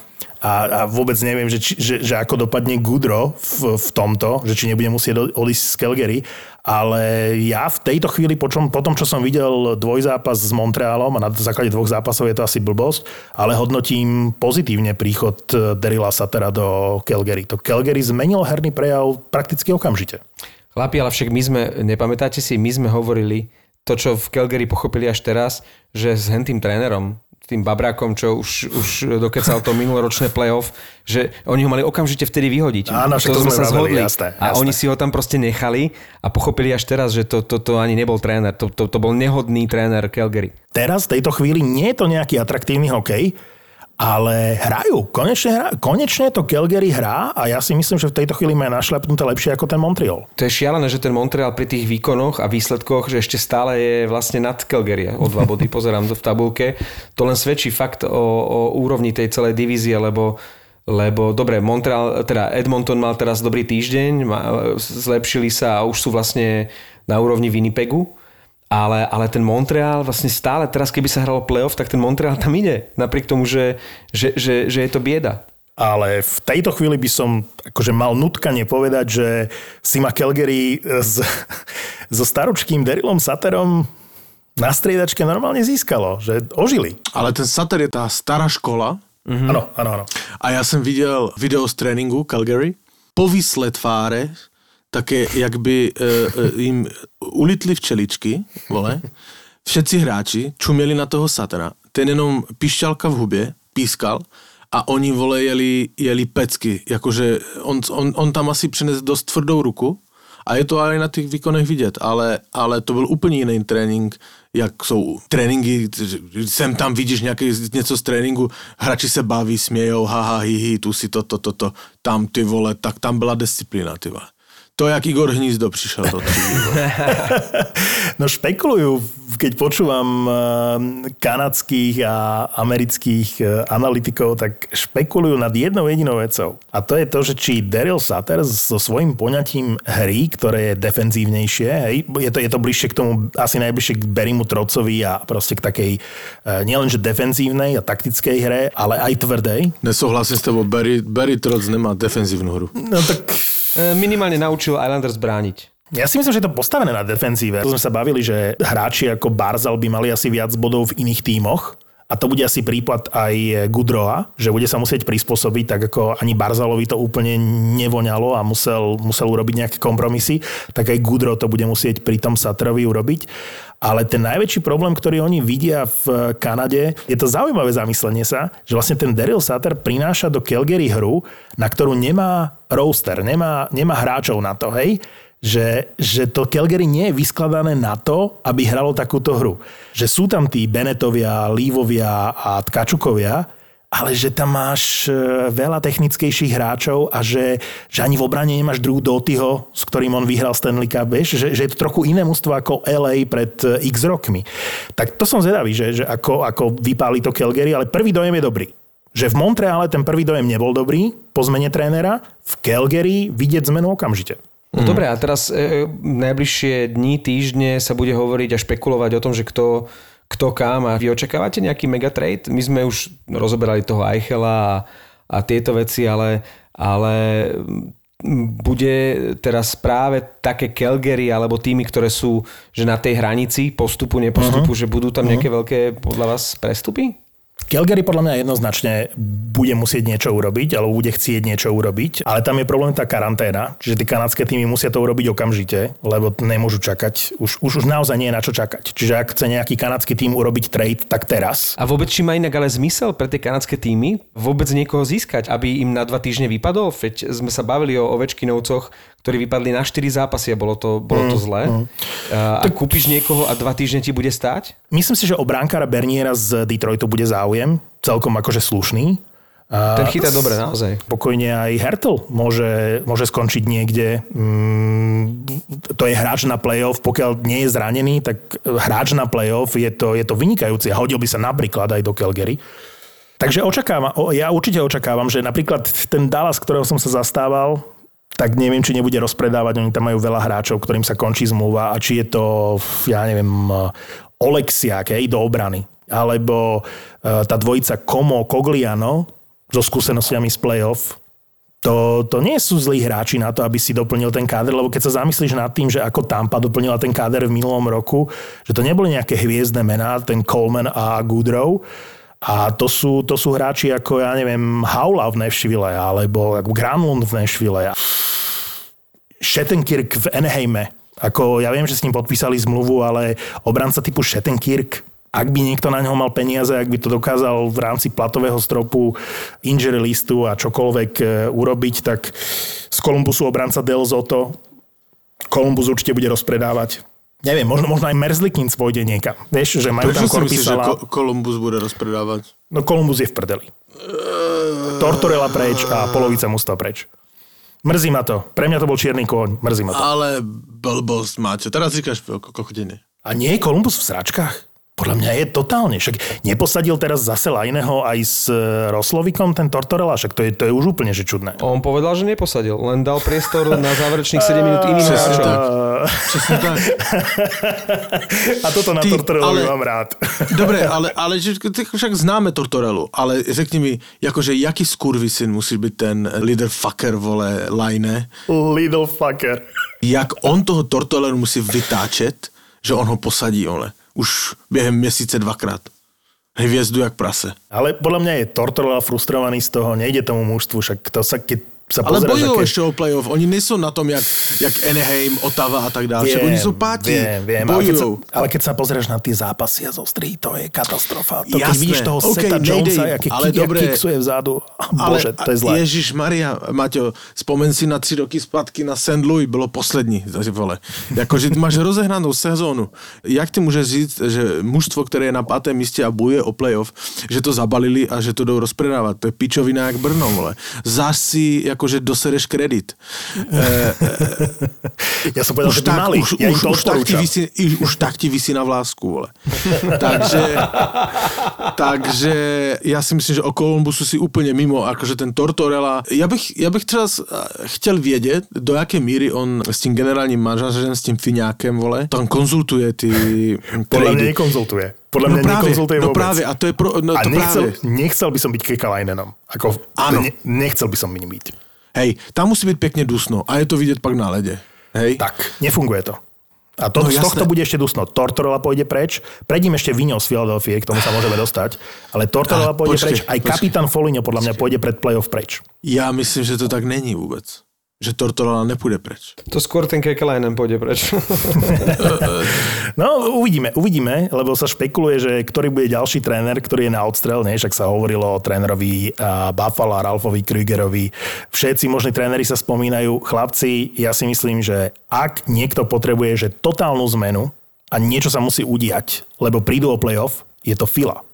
a, a vôbec neviem, že, či, že, že ako dopadne Gudro v, v tomto, že či nebude musieť odísť z Calgary, ale ja v tejto chvíli, po, čom, po tom, čo som videl dvojzápas s Montrealom a na základe dvoch zápasov je to asi blbosť, ale hodnotím pozitívne príchod eh, Derila Satera do Calgary. To Calgary zmenil herný prejav prakticky okamžite. Chlapi, ale však my sme, nepamätáte si, my sme hovorili to, čo v Calgary pochopili až teraz, že s hentým trénerom, tým Babrákom, čo už, už dokecal to minuloročné playoff, že oni ho mali okamžite vtedy vyhodiť. Áno, to, to sme sa zhodli. Jasné, jasné. A oni si ho tam proste nechali a pochopili až teraz, že to, to, to ani nebol tréner. To, to, to bol nehodný tréner Calgary. Teraz, v tejto chvíli, nie je to nejaký atraktívny hokej, ale hrajú. Konečne, hra, konečne to Calgary hrá a ja si myslím, že v tejto chvíli má našlepnuté lepšie ako ten Montreal. To je šialené, že ten Montreal pri tých výkonoch a výsledkoch, že ešte stále je vlastne nad Calgary o dva (laughs) body, pozerám to v tabulke. To len svedčí fakt o, o úrovni tej celej divízie, lebo lebo dobre, Montreal, teda Edmonton mal teraz dobrý týždeň, zlepšili sa a už sú vlastne na úrovni Winnipegu ale, ale ten Montreal vlastne stále, teraz keby sa hralo playoff, tak ten Montreal tam ide. Napriek tomu, že, že, že, že je to bieda. Ale v tejto chvíli by som akože mal nutkanie povedať, že si ma Calgary s, (laughs) so staročkým Darylom Saterom na striedačke normálne získalo, že ožili. Ale ten Sater je tá stará škola. Áno, áno, áno. A ja som videl video z tréningu Calgary. Povyslé tváre také, jak by e, e, im ulitli včeličky, vole. Všetci hráči čuměli na toho Satana. Ten jenom pišťalka v hubě, pískal a oni, vole, jeli, jeli pecky. Jakože on, on, on tam asi přines dost tvrdou ruku a je to ale na těch výkonech vidět, ale, ale to byl úplně jiný trénink, jak jsou tréninky, sem tam vidíš nějaký, něco z tréninku, hráči se baví, smějou, haha, hi, hi, tu si to, to, to, tam ty vole, tak tam byla disciplína, ty vole. To, jak Igor Hnízdo prišiel do (laughs) No špekulujú, keď počúvam eh, kanadských a amerických eh, analytikov, tak špekulujú nad jednou jedinou vecou. A to je to, že či Daryl Sutter so svojím poňatím hry, ktoré je defenzívnejšie, hej, je, to, je to bližšie k tomu, asi najbližšie k Berimu Trocovi a proste k takej eh, nielenže defenzívnej a taktickej hre, ale aj tvrdej. Nesouhlasím s tebou, Barry, Barry Troc nemá defenzívnu hru. No tak minimálne naučil Islanders brániť. Ja si myslím, že je to postavené na defenzíve. Tu sme sa bavili, že hráči ako Barzal by mali asi viac bodov v iných tímoch. A to bude asi prípad aj Gudroa, že bude sa musieť prispôsobiť, tak ako ani Barzalovi to úplne nevoňalo a musel, musel urobiť nejaké kompromisy, tak aj Gudro to bude musieť pri tom Satrovi urobiť. Ale ten najväčší problém, ktorý oni vidia v Kanade, je to zaujímavé zamyslenie sa, že vlastne ten Daryl Sutter prináša do Calgary hru, na ktorú nemá roster, nemá, nemá hráčov na to, hej? Že, že to Calgary nie je vyskladané na to, aby hralo takúto hru. Že sú tam tí Benetovia, Lívovia a Tkačukovia, ale že tam máš e, veľa technickejších hráčov a že, že ani v obrane nemáš druhú Dotyho, s ktorým on vyhral Stanley Cup, vieš, že, že je to trochu iné mústvo ako LA pred e, x rokmi. Tak to som zvedavý, že, že ako, ako vypáli to Calgary, ale prvý dojem je dobrý. Že v Montreale ten prvý dojem nebol dobrý po zmene trénera, v Calgary vidieť zmenu okamžite. No mm. dobre, a teraz e, najbližšie dní, týždne sa bude hovoriť a špekulovať o tom, že kto, kto kam a vy očakávate nejaký megatrade? My sme už rozoberali toho Eichela a, a tieto veci, ale, ale bude teraz práve také Calgary alebo týmy, ktoré sú že na tej hranici postupu, nepostupu, uh-huh. že budú tam nejaké uh-huh. veľké podľa vás prestupy? Calgary podľa mňa jednoznačne bude musieť niečo urobiť, alebo bude chcieť niečo urobiť, ale tam je problém tá karanténa, čiže tie kanadské týmy musia to urobiť okamžite, lebo nemôžu čakať, už, už, už naozaj nie je na čo čakať. Čiže ak chce nejaký kanadský tým urobiť trade, tak teraz. A vôbec či má inak ale zmysel pre tie kanadské týmy vôbec niekoho získať, aby im na dva týždne vypadol? Veď sme sa bavili o Ovečkinovcoch, ktorí vypadli na 4 zápasy a bolo to, bolo to mm, zlé. Mm, mm. A, a kúpiš niekoho a dva týždne ti bude stáť? Myslím si, že o bránkara Berniera z Detroitu bude záujem, celkom akože slušný. Ten chytá dobre, naozaj. Pokojne aj Hertel môže, môže skončiť niekde. Mm, to je hráč na playoff, pokiaľ nie je zranený, tak hráč na playoff je to, je to vynikajúci. A hodil by sa napríklad aj do Calgary. Takže očakávam, ja určite očakávam, že napríklad ten Dallas, ktorého som sa zastával, tak neviem, či nebude rozpredávať. Oni tam majú veľa hráčov, ktorým sa končí zmluva a či je to, ja neviem, Oleksiak, hej, do obrany. Alebo uh, tá dvojica Komo, Cogliano so skúsenostiami z playoff, to, to nie sú zlí hráči na to, aby si doplnil ten káder, lebo keď sa zamyslíš nad tým, že ako Tampa doplnila ten káder v minulom roku, že to neboli nejaké hviezdne mená, ten Coleman a Goodrow, a to sú, to sú hráči ako, ja neviem, Haula v Nashville, alebo ako Granlund v Nashville. Shettenkirk v Anaheime. Ako, ja viem, že s ním podpísali zmluvu, ale obranca typu Shettenkirk, ak by niekto na ňo mal peniaze, ak by to dokázal v rámci platového stropu, injury listu a čokoľvek e, urobiť, tak z Kolumbusu obranca Del Zotto Kolumbus určite bude rozpredávať. Neviem, možno, možno aj Merzlikin svojde niekam. Vieš, že majú Prečo tam si myslíš, že Korpisala. Ko- Kolumbus bude rozpredávať? No Kolumbus je v prdeli. Tortorella preč a polovica musta preč. Mrzí ma to. Pre mňa to bol čierny kôň. Mrzí ma to. Ale blbosť, Máťo. Teraz říkáš kochodiny. A nie je Kolumbus v sračkách? Podľa mňa je totálne. Však neposadil teraz zase Lajného aj s e, Roslovikom ten Tortorella, však to je, to je už úplne že čudné. On povedal, že neposadil, len dal priestor na záverečných 7 minút iným Presne hráčom. tak. A toto na Ty, Tortorellovi ale- mám rád. Dobre, ale, ale že, ty však známe Tortorelu, ale řekni mi, jakože jaký skurvysyn musí byť ten líder fucker, vole, Lajne, Little fucker. jak on toho Tortorelu musí vytáčet, že on ho posadí, ole. Už během měsíce dvakrát. Hvězdu jak prase. Ale podľa mňa je Tortorella frustrovaný z toho, nejde tomu mužstvu, však to sa, keď sa Ale bojujú aké- ešte o playoff. Oni nejsou na tom, jak, jak Anaheim, Otava a tak dále. Oni sú páti. Viem, viem. Ale keď, sa, ale keď sa pozrieš na tie zápasy a zostrý, to je katastrofa. To, keď Jasné. vidíš toho OK, Seta Jonesa, aký ale kick, dobre. kiksuje vzadu. (laughs) Ale Bože, to je zlé. Ježíš Maria, Maťo, spomen si na tři roky zpátky na St. Louis, bylo poslední, vole. Jakože ty máš rozehnanou sezónu. Jak ty můžeš říct, že mužstvo, které je na pátém místě a bojuje o playoff, že to zabalili a že to jdou rozpredávat. To je pičovina jak Brno, vole. Záš si, jakože dosereš kredit. (laughs) E, Ja som povedal, už že by tak, mali. už, ja už, už, tak ti vysí, už tak ti vysí na vlásku, vole. (laughs) takže, takže já si myslím, že o Kolumbusu si úplně mimo, akože ten Tortorella. Ja bych, ja bych třeba s- chtěl vědět, do jaké míry on s tím generálním manažerem, s tím Fiňákem, vole, tam konzultuje ty Podľa mňa nekonzultuje. Podľa No mňa práve, nekonzultuje no vôbec. práve, a to je pro, no a to nechcel, práve. nechcel by som byť Kekalajnenom. Ako, Áno. Ne, nechcel by som ním byť. Hej, tam musí byť pekne dusno a je to vidieť pak na lede. Hej? Tak, nefunguje to. A to, No z jasné. tohto bude ešte dusno. Tortorella pôjde preč, pred ním ešte Viňo z Filadelfie, k tomu sa môžeme dostať, ale Tortorella A, pôjde počkej, preč, aj počkej. kapitán Foligno podľa mňa pôjde pred playoff preč. Ja myslím, že to tak není vůbec. Že Tortorella nepůjde preč. To skôr ten Kekelainen pôjde preč. (laughs) No, uvidíme, uvidíme, lebo sa špekuluje, že ktorý bude ďalší tréner, ktorý je na odstrel, nie? Však sa hovorilo o trénerovi Buffalo, Ralfovi Krügerovi. Všetci možní tréneri sa spomínajú. Chlapci, ja si myslím, že ak niekto potrebuje, že totálnu zmenu a niečo sa musí udiať, lebo prídu o playoff, je to Fila.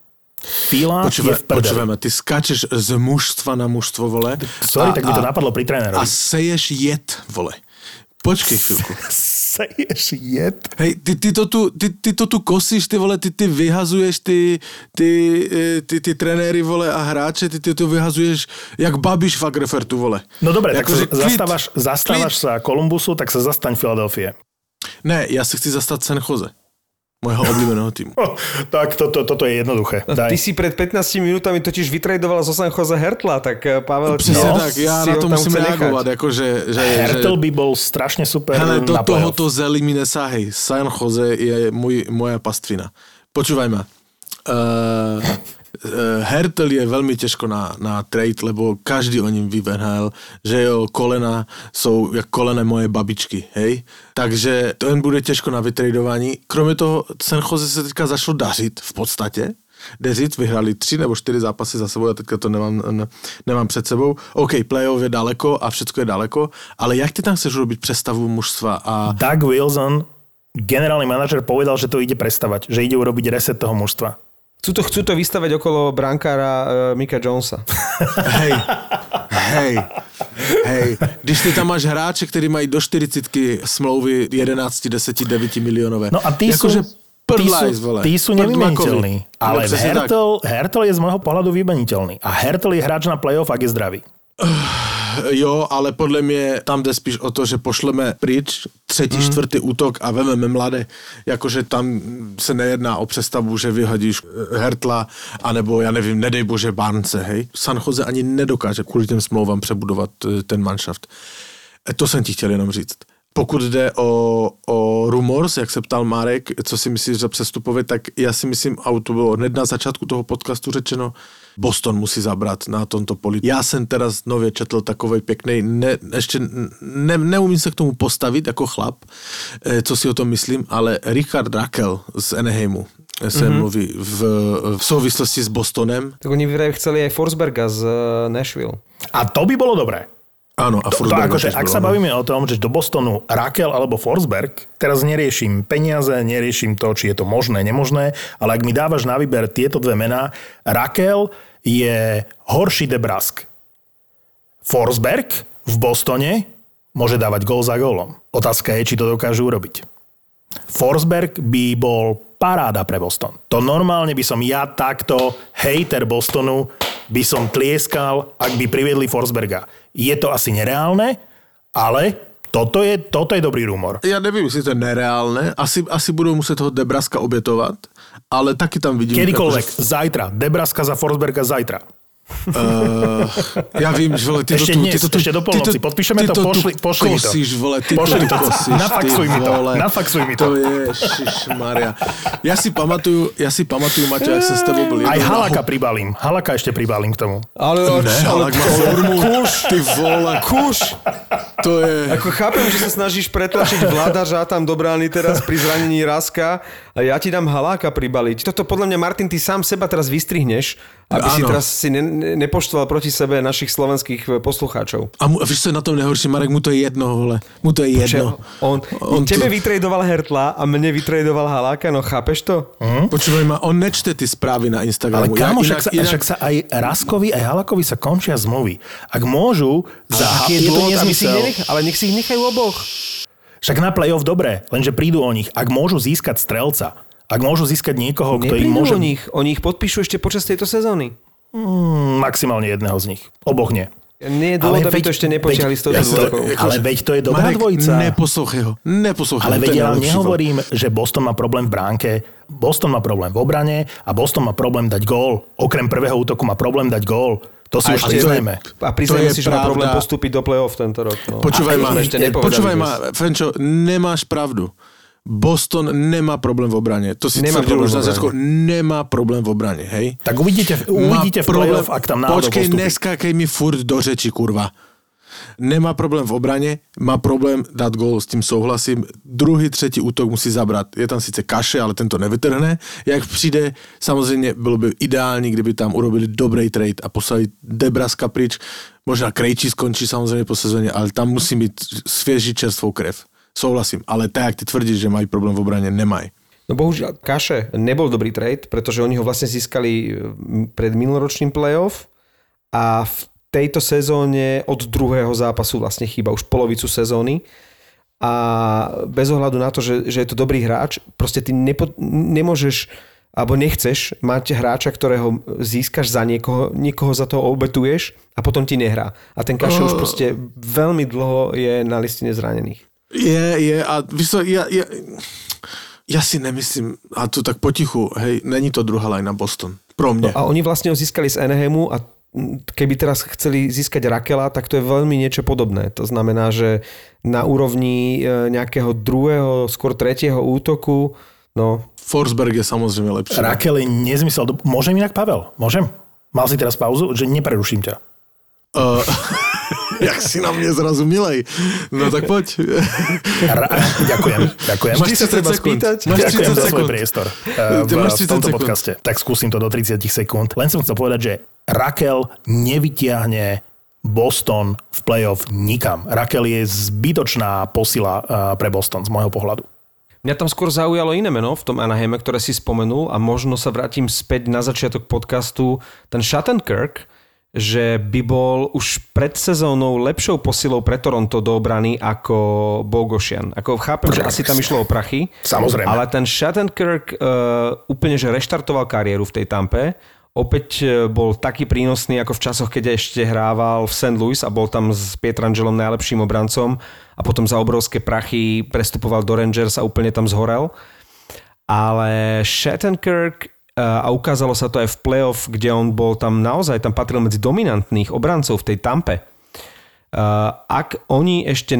Fila je Počúvaj, v prdeli. počúvajme, ty skáčeš z mužstva na mužstvo, vole. Sorry, tak mi to napadlo pri trénerovi. A seješ jed, vole. Počkej chvíľku. (laughs) Seješ jed? Hej, ty, ty, to tu, ty, ty to tu kosíš, ty vole, ty, ty vyhazuješ ty, ty, eh, ty, ty trenéry, vole, a hráče, ty, ty to vyhazuješ jak Babiš v Agrefertu, vole. No dobre, tak Akože sa zastávaš, zastávaš sa Kolumbusu, tak sa zastaň Filadelfie. Ne, ja sa chci zastať San Jose. Mojho obľúbeného týmu. Oh, (laughs) tak toto, toto je jednoduché. Ty Daj. si pred 15 minútami totiž vytradoval zo San Jose Hertla, tak eh, Pavel... Přesne No, tak, ja si na to musím reagovať, akože, že, Hertel že, by bol strašne super Hele, do tohoto zeli mi nesáhej. San Jose je môj, moja pastvina. Počúvaj ma. Uh, Hertel je veľmi ťažko na, na trade, lebo každý o ním ví v NHL, že jeho kolena jsou jak kolena moje babičky, hej? Takže jen bude těžko na vytradování. Kromě toho San Jose se teďka zašlo dařit v podstatě. Deřit, vyhrali tři nebo čtyři zápasy za sebou, já teďka to nemám, ne, nemám před sebou. OK, playoff je daleko a všetko je daleko, ale jak ty tam chceš urobiť přestavu mužstva a Doug Wilson, generálny manažer, povedal, že to ide prestavať, že ide urobiť reset toho mužstva. Chcú to, chcú to vystavať okolo brankára uh, Mika Jonesa. (laughs) Hej, hej, hej. Když ty tam máš hráče, který mají do 40 smlouvy 11, 10, 9 milionové. No a tí Jakože sú- tí Prdlajs, sú, vole. tí sú nevymeniteľní. Ale No, tak. Hertel, Hertel je z môjho pohľadu vymeniteľný. A Hertel je hráč na playoff, ak je zdravý. (sighs) Jo, ale podle mě tam jde spíš o to, že pošleme pryč třetí, mm. čtvrtý útok a vememe mladé. Jakože tam se nejedná o přestavu, že vyhodíš eh, Hertla, anebo já nevím, nedej bože Barnce, hej. San Jose ani nedokáže kvůli těm smlouvám přebudovat eh, ten manšaft. Eh, To jsem ti chtěl jenom říct. Pokud jde o, o rumors, jak se ptal Marek, co si myslíš za přestupově, tak já si myslím, a to bylo hned na začátku toho podcastu řečeno, Boston musí zabrat na tomto poli. Já jsem teraz nově četl takový pěkný, ne, ještě ne, neumím se k tomu postavit jako chlap, eh, co si o tom myslím, ale Richard Rakel z Anaheimu se mm-hmm. mluví v, v souvislosti s Bostonem. Tak oni vraj chceli aj Forsberga z eh, Nashville. A to by bolo dobré. Áno, a To, to akože, ak sa bavíme o tom, že do Bostonu Rakel alebo Forsberg, teraz neriešim peniaze, neriešim to, či je to možné, nemožné, ale ak mi dávaš na výber tieto dve mená, Rakel je horší Debrask. Forsberg v Bostone môže dávať gól za gólom. Otázka je, či to dokážu urobiť. Forsberg by bol paráda pre Boston. To normálne by som ja takto, hejter Bostonu, by som tlieskal, ak by priviedli Forsberga. Je to asi nereálne, ale toto je, toto je dobrý rumor. Já nevím, jestli to je nereálné. Asi, asi budou muset toho Debraska obětovat, ale taky tam vidím... Kedykoľvek, Akože, zajtra. Debraska za Forsberga zajtra. Uh, já vím, že vole, ty Ešte to tu, dnes, ty to ešte do polnoci. to, Podpíšeme to, pošli- pošli mi to. kosíš, vole, ty Pošli to mi to. tu kosíš, Nafaksuj ty mi to, vole. nafaksuj mi to. To je, Maria. Já si pamatuju, já si pamatuju, Maťo, jak jsem s tebou byl Aj Halaka pribalím. Halaka ešte pribalím k tomu. Ale, Ne, ale má formu. Kuš, Ty vole, kuš. to je... Ako chápem, že sa snažíš pretlačiť vládaža tam do brány teraz pri zranení Raska a ja ti dám haláka pribaliť. Toto podľa mňa, Martin, ty sám seba teraz vystrihneš, aby si teraz si nepoštval proti sebe našich slovenských eh, poslucháčov. A, mu, a víš, co je na tom nejhorší, Marek, mu to je jedno, vole. Mu to je jedno. On, on On tebe to- vytradoval Hertla a mne vytradoval Haláka, no chápeš to? Počúvaj ma, on nečte ty správy na Ale Instagramu. kámo, Ja však, sa, však sa aj Raskovi, aj Halakovi sa končia zmluvy. Ak môžu, za Aký je to nezmysel. ale nech si ich nechajú oboch. Však na play-off dobre, lenže prídu o nich. Ak môžu získať strelca, ak môžu získať niekoho, kto im môže... o nich, oni ich podpíšu ešte počas tejto sezóny. Mm, maximálne jedného z nich. Oboch nie. Nie je dôvod, aby to ešte nepočiali s touto veď, dvojkou. ale veď to je dobrá Marek, dvojica. Neposlouchej ho, neposlouchej Ale veď ja vám nehovorím, že Boston má problém v bránke. Boston má problém v obrane a Boston má problém dať gól. Okrem prvého útoku má problém dať gól. To si A už priznajme. A priznajme si, že má problém postúpiť do play-off tento rok. No. Počúvaj ma, počúvaj ma, Fenčo, nemáš pravdu. Boston nemá problém v obrane. To si Nemá problém už na začiatku. Nemá problém v obrane, hej? Tak uvidíte, uvidíte v play-off, ak tam náhodou Počkej, postupí. neskákej mi furt do řeči, kurva. Nemá problém v obrane, má problém dát gól, s tím souhlasím. Druhý, třetí útok musí zabrat. Je tam sice kaše, ale ten to nevytrhne. Jak přijde, samozřejmě bylo by ideální, kdyby tam urobili dobrý trade a poslali Debraska pryč. Možná Krejčí skončí samozřejmě po sezóně, ale tam musí mít svěží čerstvou krev. Souhlasím, ale tak, jak ty tvrdíš, že mají problém v obraně, nemají. No bohužiaľ, Kaše nebol dobrý trade, pretože oni ho vlastne získali pred minuloročným playoff a v tejto sezóne od druhého zápasu vlastne chýba už polovicu sezóny a bez ohľadu na to, že, že je to dobrý hráč, proste ty nepo, nemôžeš alebo nechceš mať hráča, ktorého získaš za niekoho, niekoho za to obetuješ a potom ti nehrá. A ten Kaše už proste veľmi dlho je na listine zranených. Je, je a víš co, ja, ja, ja si nemyslím, a to tak potichu, hej, není to druhá line na Boston. Pro mňa. A oni vlastne ho získali z Anaheimu a keby teraz chceli získať Rakela, tak to je veľmi niečo podobné. To znamená, že na úrovni e, nejakého druhého, skôr tretieho útoku, no Forsberg je samozrejme lepší. Rakel je nezmysel. Môžem inak, Pavel? Môžem? Mal si teraz pauzu? Že nepreruším ťa. Uh, (laughs) jak si na mne zrazu milej. No tak poď. Ra- ďakujem, ďakujem. Máš 30 sekúnd. Máš Ďakujem 30 za svoj sekúnd. priestor uh, v, máš v 30 tomto sekúnd. podcaste. Tak skúsim to do 30 sekúnd. Len som chcel povedať, že Rakel nevytiahne Boston v playoff nikam. Rakel je zbytočná posila uh, pre Boston z môjho pohľadu. Mňa tam skôr zaujalo iné meno v tom Anaheime, ktoré si spomenul a možno sa vrátim späť na začiatok podcastu. Ten Shattenkirk že by bol už pred sezónou lepšou posilou pre Toronto do obrany ako Bogošian. Ako chápem, že asi tam išlo o prachy. Samozrejme. Ale ten Shattenkirk uh, úplne, že reštartoval kariéru v tej Tampe. Opäť uh, bol taký prínosný ako v časoch, keď ešte hrával v St. Louis a bol tam s Pietrangelom najlepším obrancom a potom za obrovské prachy prestupoval do Rangers a úplne tam zhorel. Ale Shattenkirk a ukázalo sa to aj v playoff, kde on bol tam naozaj, tam patril medzi dominantných obrancov v tej tampe. Ak oni ešte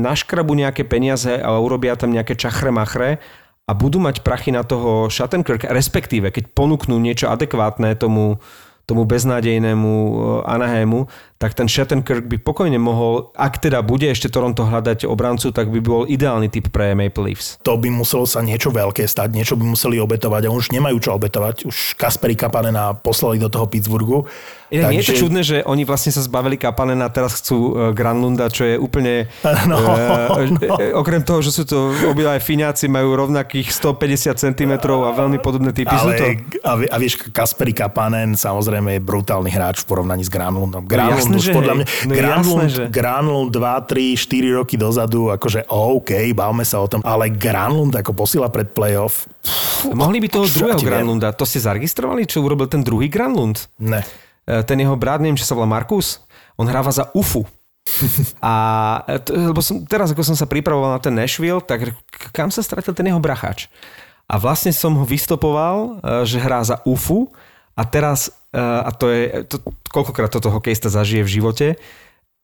naškrabu nejaké peniaze a urobia tam nejaké čachre machre a budú mať prachy na toho Shattenkirk, respektíve keď ponúknú niečo adekvátne tomu, tomu beznádejnému eh, Anaheimu, tak ten Shattenkirk by pokojne mohol, ak teda bude ešte Toronto hľadať obrancu, tak by bol ideálny typ pre Maple Leafs. To by muselo sa niečo veľké stať, niečo by museli obetovať a už nemajú čo obetovať. Už Kasperi Kapanena poslali do toho Pittsburghu. Inak Takže... nie je to čudné, že oni vlastne sa zbavili Kapanena a teraz chcú uh, Granlunda, čo je úplne... (laughs) No, uh, no. Okrem toho, že sú to obidva Fíňaci, majú rovnakých 150 cm a veľmi podobné typy. Ale, sú to... a, a vieš, Kasperi Kapanen samozrejme je brutálny hráč v porovnaní s Granlundom. Granlund jasné, už podľa mňa... No Granlund, jasné, že... Granlund 2, 3, 4 roky dozadu, akože OK, bavme sa o tom, ale Granlund ako posila pred playoff... Pff, Mohli by toho druhého Granlunda, to ste zaregistrovali, čo urobil ten druhý Granlund? Ne. E, ten jeho brat, neviem, či sa volá Markus, on hráva za UFU. (laughs) A e, lebo som, teraz, ako som sa pripravoval na ten Nashville, tak kam sa stratil ten jeho brachač? A vlastne som ho vystopoval, e, že hrá za UFU a teraz, a to je, to, koľkokrát toto hokejista zažije v živote,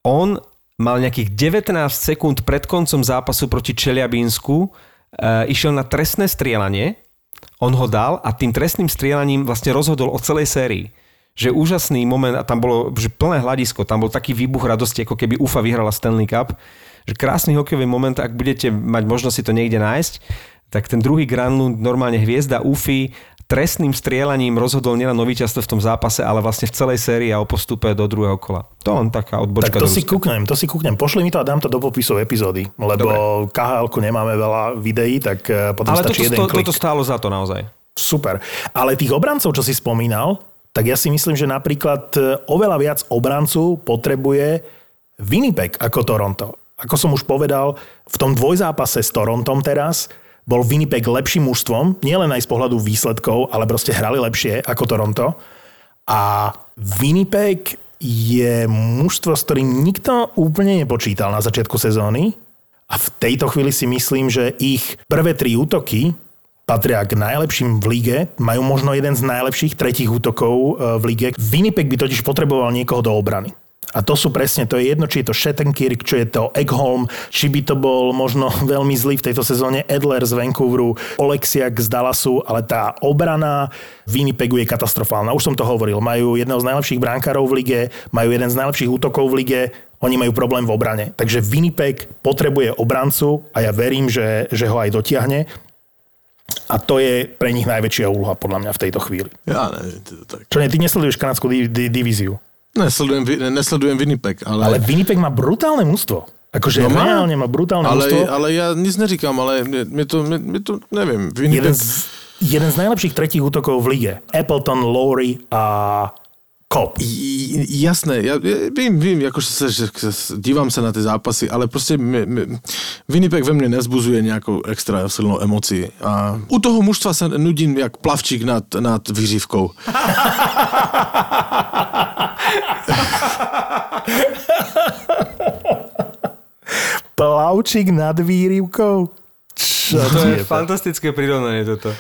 on mal nejakých 19 sekúnd pred koncom zápasu proti Čeliabínsku, išiel na trestné strieľanie, on ho dal a tým trestným strieľaním vlastne rozhodol o celej sérii. Že úžasný moment a tam bolo že plné hľadisko, tam bol taký výbuch radosti, ako keby UFA vyhrala Stanley Cup, že krásny hokejový moment, ak budete mať možnosť si to niekde nájsť, tak ten druhý Granlund, normálne hviezda UFI, trestným strieľaním rozhodol nielen o víťazstve v tom zápase, ale vlastne v celej sérii a o postupe do druhého kola. To len taká odbočka. Tak to si kúknem, to si kúknem. Pošli mi to a dám to do popisu epizódy, lebo khl nemáme veľa videí, tak eh, potom ale stačí toto, jeden klik. toto stálo za to naozaj. Super. Ale tých obrancov, čo si spomínal, tak ja si myslím, že napríklad e, oveľa viac obrancu potrebuje Winnipeg ako Toronto. Ako som už povedal, v tom dvojzápase s Torontom teraz bol Winnipeg lepším mužstvom, nielen aj z pohľadu výsledkov, ale proste hrali lepšie ako Toronto. A Winnipeg je mužstvo, s ktorým nikto úplne nepočítal na začiatku sezóny. A v tejto chvíli si myslím, že ich prvé tri útoky patria k najlepším v lige, majú možno jeden z najlepších tretích útokov e, v lige. Winnipeg by totiž potreboval niekoho do obrany. A to sú presne, to je jedno, či je to Shattenkirk, či je to Eggholm, či by to bol možno (laughs) veľmi zlý v tejto sezóne Edler z Vancouveru, Oleksiak z Dallasu, ale tá obrana Winnipegu je katastrofálna. Už som to hovoril, majú jedného z najlepších brankárov v lige, majú jeden z najlepších útokov v lige, oni majú problém v obrane. Takže Winnipeg potrebuje obrancu a ja verím, že, že ho aj dotiahne. A to je pre nich najväčšia úloha podľa mňa v tejto chvíli. Ja neviem. Tak. Čo nie, ty nesleduješ kanadskú di- di- divíziu. Nesledujem, nesledujem Winnipeg, ale... Ale Winnipeg má brutálne mústvo. Akože no má, reálne má brutálne ale, mústvo. Ale ja nic neříkam, ale mi to, mi to neviem. Winnipeg... Jeden z, jeden z najlepších tretích útokov v lige. Appleton, Lowry a kop. Jasné, ja, ja vím, vím, jakože se, že, dívám se na ty zápasy, ale prostě mi, mi, Winnipeg ve mne nezbuzuje nějakou extra silnou emoci. A u toho mužstva se nudím jak plavčík nad, nad vyřívkou. (laughs) Plavčík nad výrivkou? Čo no, to je, je fantastické prirovnanie toto.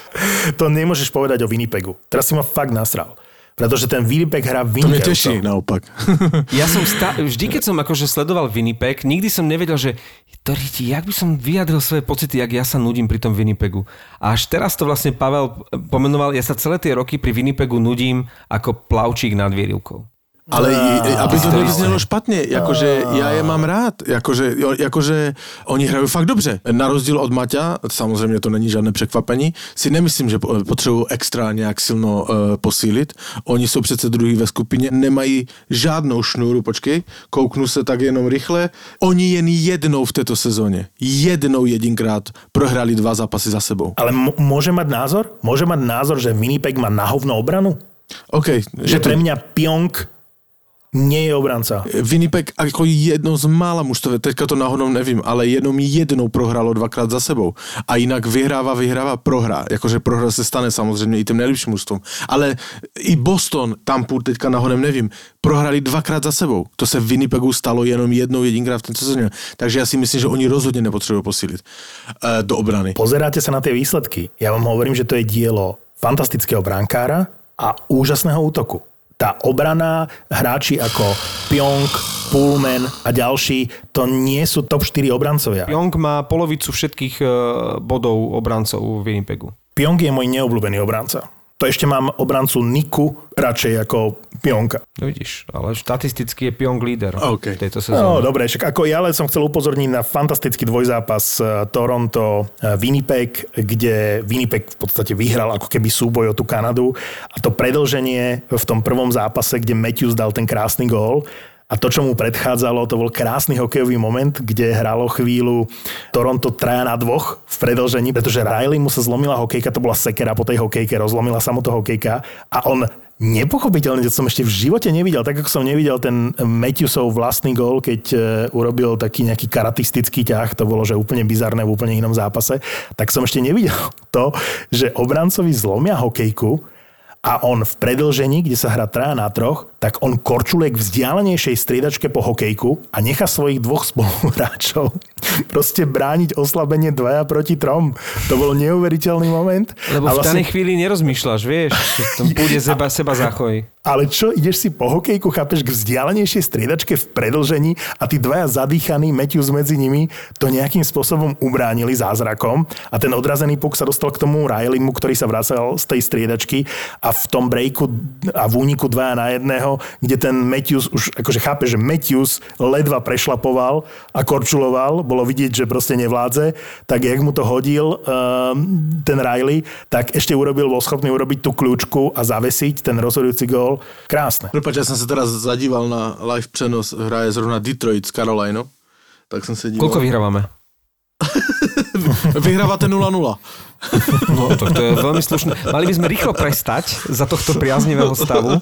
To nemôžeš povedať o Winnipegu. Teraz si ma fakt nasral. Pretože ten Winnipeg hrá vynikajúco. To teší naopak. (laughs) ja som stá... vždy, keď som akože sledoval Winnipeg, nikdy som nevedel, že to riti, jak by som vyjadril svoje pocity, jak ja sa nudím pri tom Winnipegu. A až teraz to vlastne Pavel pomenoval, ja sa celé tie roky pri Winnipegu nudím ako plavčík nad Vierivkou. Ale no, aby to nevyznelo špatně, jakože já je mám rád, jakože, jakože oni hrají fakt dobře. Na rozdíl od Maťa, samozřejmě to není žádné překvapení, si nemyslím, že potřebují extra nějak silno uh, posílit. Oni jsou přece druhý ve skupině, nemají žádnou šnúru, počkej, kouknu se tak jenom rychle. Oni jen jednou v této sezóně, jednou jedinkrát prohrali dva zápasy za sebou. Ale m- môže mať názor? Môže mať názor, že Winnipeg má na hovno obranu? OK. Že pre mňa Pionk Nie je obranca. Winnipeg ako jedno z mála mužstv, teďka to náhodou nevím, ale jenom jednou prohrálo dvakrát za sebou. A jinak vyhráva, vyhráva, prohrá. Jakože prohra se stane samozřejmě i tým nejlepším mužstvom. Ale i Boston, Tampu, teďka náhodou nevím, prohrali dvakrát za sebou. To se v Winnipegu stalo jenom jednou jedinkrát v tento sezóně. Takže já si myslím, že oni rozhodně nepotřebují posílit uh, do obrany. Pozeráte sa na tie výsledky. Ja vám hovorím, že to je dielo fantastického brankára a úžasného útoku. Tá obrana, hráči ako Pyong, Pullman a ďalší, to nie sú top 4 obrancovia. Young má polovicu všetkých eh, bodov obrancov v Winnipegu. Pyong je môj neobľúbený obranca. To ešte mám obrancu Niku radšej ako Pionka. No vidíš, ale štatisticky je Pyong líder OK. v tejto No, sezóne. dobre, však ako ja len som chcel upozorniť na fantastický dvojzápas eh, Toronto-Winnipeg, kde Winnipeg v podstate vyhral ako keby súboj o tú Kanadu a to predlženie v tom prvom zápase, kde Matthews dal ten krásny gól a to, čo mu predchádzalo, to bol krásny hokejový moment, kde hralo chvíľu Toronto traja na dvoch v predlžení, pretože Riley mu sa zlomila hokejka, to bola sekera po tej hokejke, rozlomila sa mu to hokejka a on nepochopiteľne, to som ešte v živote nevidel, tak ako som nevidel ten Matthewsov vlastný gól, keď e, urobil taký nejaký karatistický ťah, to bolo, že úplne bizarné v úplne inom zápase, tak som ešte nevidel (laughs) to, že obrancovi zlomia hokejku a on v predlžení, kde sa hrá traja na troch, tak on korčuluje k vzdialenejšej striedačke po hokejku a nechá svojich dvoch spoluhráčov (laughs) proste brániť oslabenie dvaja proti trom. To bol neuveriteľný moment. Lebo A v vlastne- danej chvíli nerozmýšľaš, vieš, že tam bude seba, (laughs) seba zachoj. Ale čo, ideš si po hokejku, chápeš, k vzdialenejšej striedačke v predlžení a tí dvaja zadýchaní, Matthews medzi nimi, to nejakým spôsobom ubránili zázrakom a ten odrazený puk sa dostal k tomu Rileymu, ktorý sa vracal z tej striedačky a v tom breaku a v úniku dvaja na jedného, kde ten Matthews už, akože chápe, že Matthews ledva prešlapoval a korčuloval, bolo vidieť, že proste nevládze, tak jak mu to hodil um, ten Riley, tak ešte urobil, bol schopný urobiť tú kľúčku a zavesiť ten rozhodujúci gól. Krásne. Prepač, ja som sa teraz zadíval na live přenos, hraje zrovna Detroit s Carolinou. Tak som sa díval. Koľko vyhrávame? (laughs) Vyhrávate 0-0. No, to, to je veľmi slušné. Mali by sme rýchlo prestať za tohto priaznivého stavu.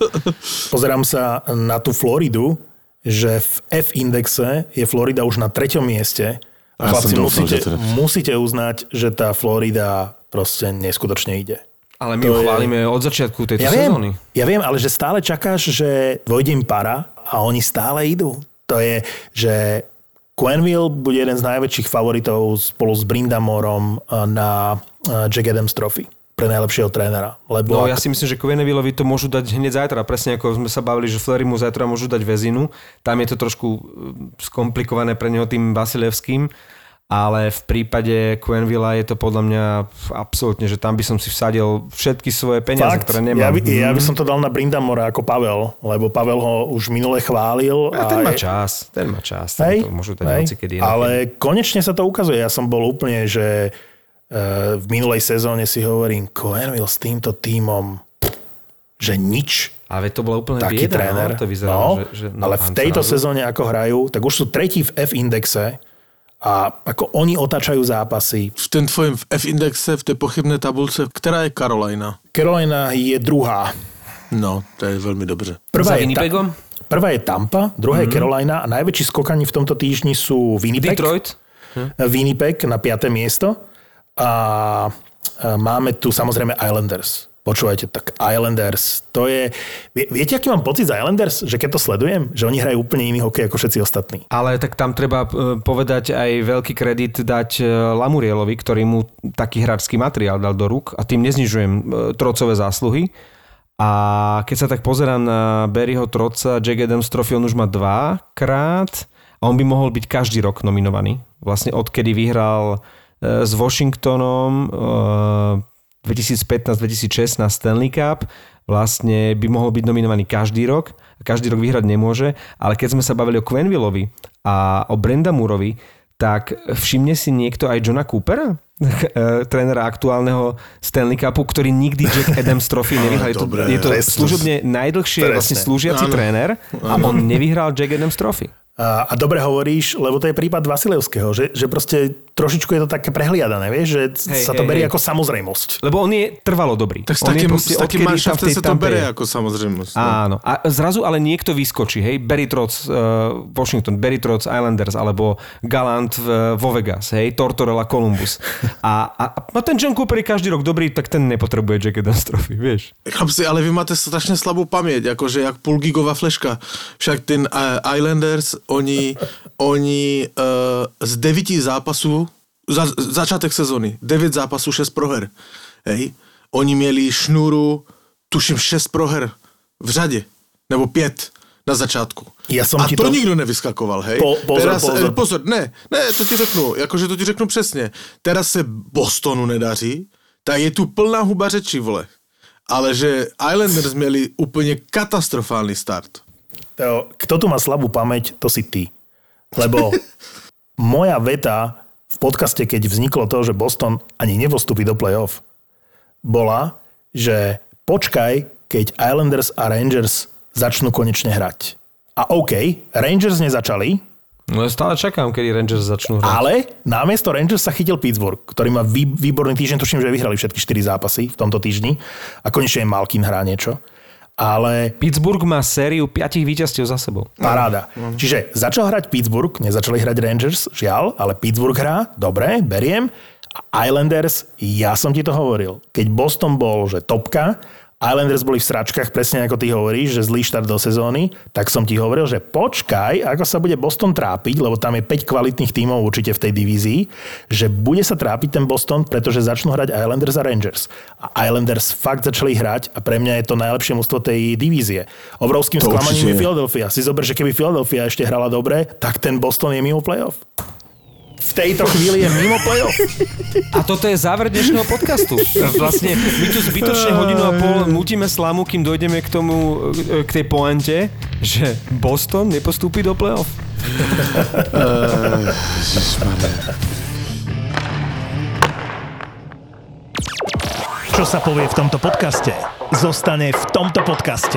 Pozerám sa na tú Floridu, že v F-indexe je Florida už na treťom mieste. A Ja chlapci, musíte, teda- musíte uznať, že tá Florida proste neskutočne ide. Ale my To ju je- chválime od začiatku tejto Ja sezóny. viem, ja viem, ale že stále čakáš, že dvojde im para a oni stále idú. To je, že Quenville bude jeden z najväčších favoritov spolu s Brindamorom eh, na eh, Jack Adams Trophy pre najlepšieho trénera. Lebo No ak- ja si myslím, že Quennevillovi to môžu dať hneď zajtra. Presne ako sme sa bavili, že Fleury mu zajtra môžu dať väzinu. Tam je to trošku eh, skomplikované pre neho tým Vasilevským. Ale v prípade Quenvilla je to podľa mňa absolútne, že tam by som si vsadil všetky svoje peniaze, Fakt, ktoré ja nemám. by, ja by Mhm. som to dal na Brindamora ako Pavel, lebo Pavel ho už minule chválil. A ten má čas, ten má čas. Hej, to môžu dať hej, hocikedy. ale konečne sa to ukazuje. Ja som bol úplne, že e, v minulej sezóne si hovorím, Coenville s týmto tímom, že nič Ale to bola úplne taký bieda, tréner. no, to vyzeralo, no, že, že, no, ale v tejto sezóne, ako hrajú, tak už sú tretí v F-indexe a ako oni otáčajú zápasy. V ten tvojom F-indexe, v tej pochybnej tabulce, ktorá je Carolina? Carolina je druhá. No, to je veľmi dobře. Prvá Za je, Winnipegom? prvá je Tampa, druhá je Carolina a najväčší skokani v tomto týždni sú Winnipeg. Detroit? Winnipeg na 5. miesto a a máme tu samozrejme Islanders. Počúvajte, tak Islanders, to je... Vie, viete, aký mám pocit z Islanders? Že keď to sledujem, že oni hrajú úplne iný hokej ako všetci ostatní. Ale tak tam treba e, povedať aj veľký kredit dať e, Lamurielovi, ktorý mu taký hráčský materiál dal do rúk a tým neznižujem e, trocové zásluhy. A keď sa tak pozerám na Barryho Troca, Jack Adams Trophy, on už má dvakrát a on by mohol byť každý rok nominovaný. Vlastne odkedy vyhral s Washingtonom 2015-2016 Stanley Cup, vlastne by mohol byť nominovaný každý rok každý rok vyhrať nemôže, ale keď sme sa bavili o Quenvillovi a o Brendamurovi, tak všimne si niekto aj Johna Coopera, (laughs) eh, trénera aktuálneho Stanley Cupu, ktorý nikdy Jack (laughs) Adams Trophy nevyhral. Je to, Dobre, je to služobne najdlhšie Presne. vlastne slúžiaci Áno. tréner a on nevyhral Jack Adams Trophy. A, a dobre hovoríš, lebo to je prípad Vasilevského, že, že proste trošičku je to také prehliadané, vieš, že Hej, sa to hej, berie hej. ako samozrejmosť. Lebo on je trvalo dobrý. Tak s takým, proste s takým v sa to je. ako samozrejmosť. no. Áno. A zrazu ale niekto vyskočí, hej, Barry Trotz, uh, Washington, Barry Trotz Islanders, alebo Galant uh, vo Vegas, hej, Tortorella Columbus. A, a, a ten John Cooper je každý rok dobrý, tak ten nepotrebuje Jack Adams Trophy, vieš. Chlapci, ale vy máte strašně slabou paměť, jakože jak půl gigová fleška. Však ten uh, Islanders, oni, oni uh, z devíti zápasů, za, začátek sezony, devět zápasů, šest proher. Hej? Oni měli šnuru, tuším, šest proher v řadě, nebo pět na začátku. Ja som A ti to, to- nikdo nevyskakoval, hej? Po- pozor, Teraz, pozor. eh, pozor, ne, ne, to ti řeknu, jakože to ti řeknu přesně. Teraz se Bostonu nedaří, tak je tu plná huba řeči, vole. Ale že Islanders měli úplně katastrofální start. To, kto tu má slabú pamäť, to si ty. Lebo (laughs) moja veta v podcaste, keď vzniklo to, že Boston ani nepostupí do playoff, bola, že počkaj, keď Islanders a Rangers začnú konečne hrať. A OK, Rangers nezačali, No ja stále čakám, kedy Rangers začnú hrať. ale namiesto Rangers sa chytil Pittsburgh, ktorý má vý, výborný týždeň, tuším, že vyhrali všetky 4 zápasy v tomto týždni a konečne aj Malkin hrá niečo. Ale Pittsburgh má sériu piatich víťazstiev za sebou. Paráda. Čiže začal hrať Pittsburgh, nezačali hrať Rangers, žiaľ, ale Pittsburgh hrá, dobre, beriem. Islanders, ja som ti to hovoril. Keď Boston bol, že topka, Islanders boli v sračkách, presne ako ty hovoríš, že zlý štart do sezóny, tak som ti hovoril, že počkaj, ako sa bude Boston trápiť, lebo tam je 5 kvalitných tímov určite v tej divízii, že bude sa trápiť ten Boston, pretože začnú hrať Islanders a Rangers. A Islanders fakt začali hrať a pre mňa je to najlepšie mužstvo tej divízie. Obrovským To sklamaním je. Philadelphia. Si zober, že keby Philadelphia ešte hrala dobre, tak ten Boston je mimo playoff. V tejto chvíli je mimo playoff. A toto je záver dnešného podcastu. Vlastne my tu zbytočne hodinu a pol mutíme slamu, kým dojdeme k tomu, e, k tej poante, že Boston nepostúpi do play-off. Čo sa povie v tomto podcaste, zostane v tomto podcaste.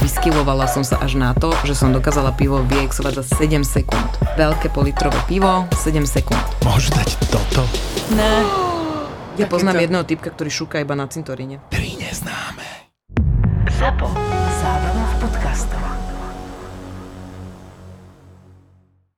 Vyskyvovala som sa až na to, že som dokázala pivo vyexovať za 7 sekúnd. Veľké politrové pivo, 7 sekúnd. môžu dať toto. Ne. (gasps) Ja poznám jedného typka, ktorý šúka iba na cintoríne. Tri neznáme. Zapo. Zábrná v podcastovách.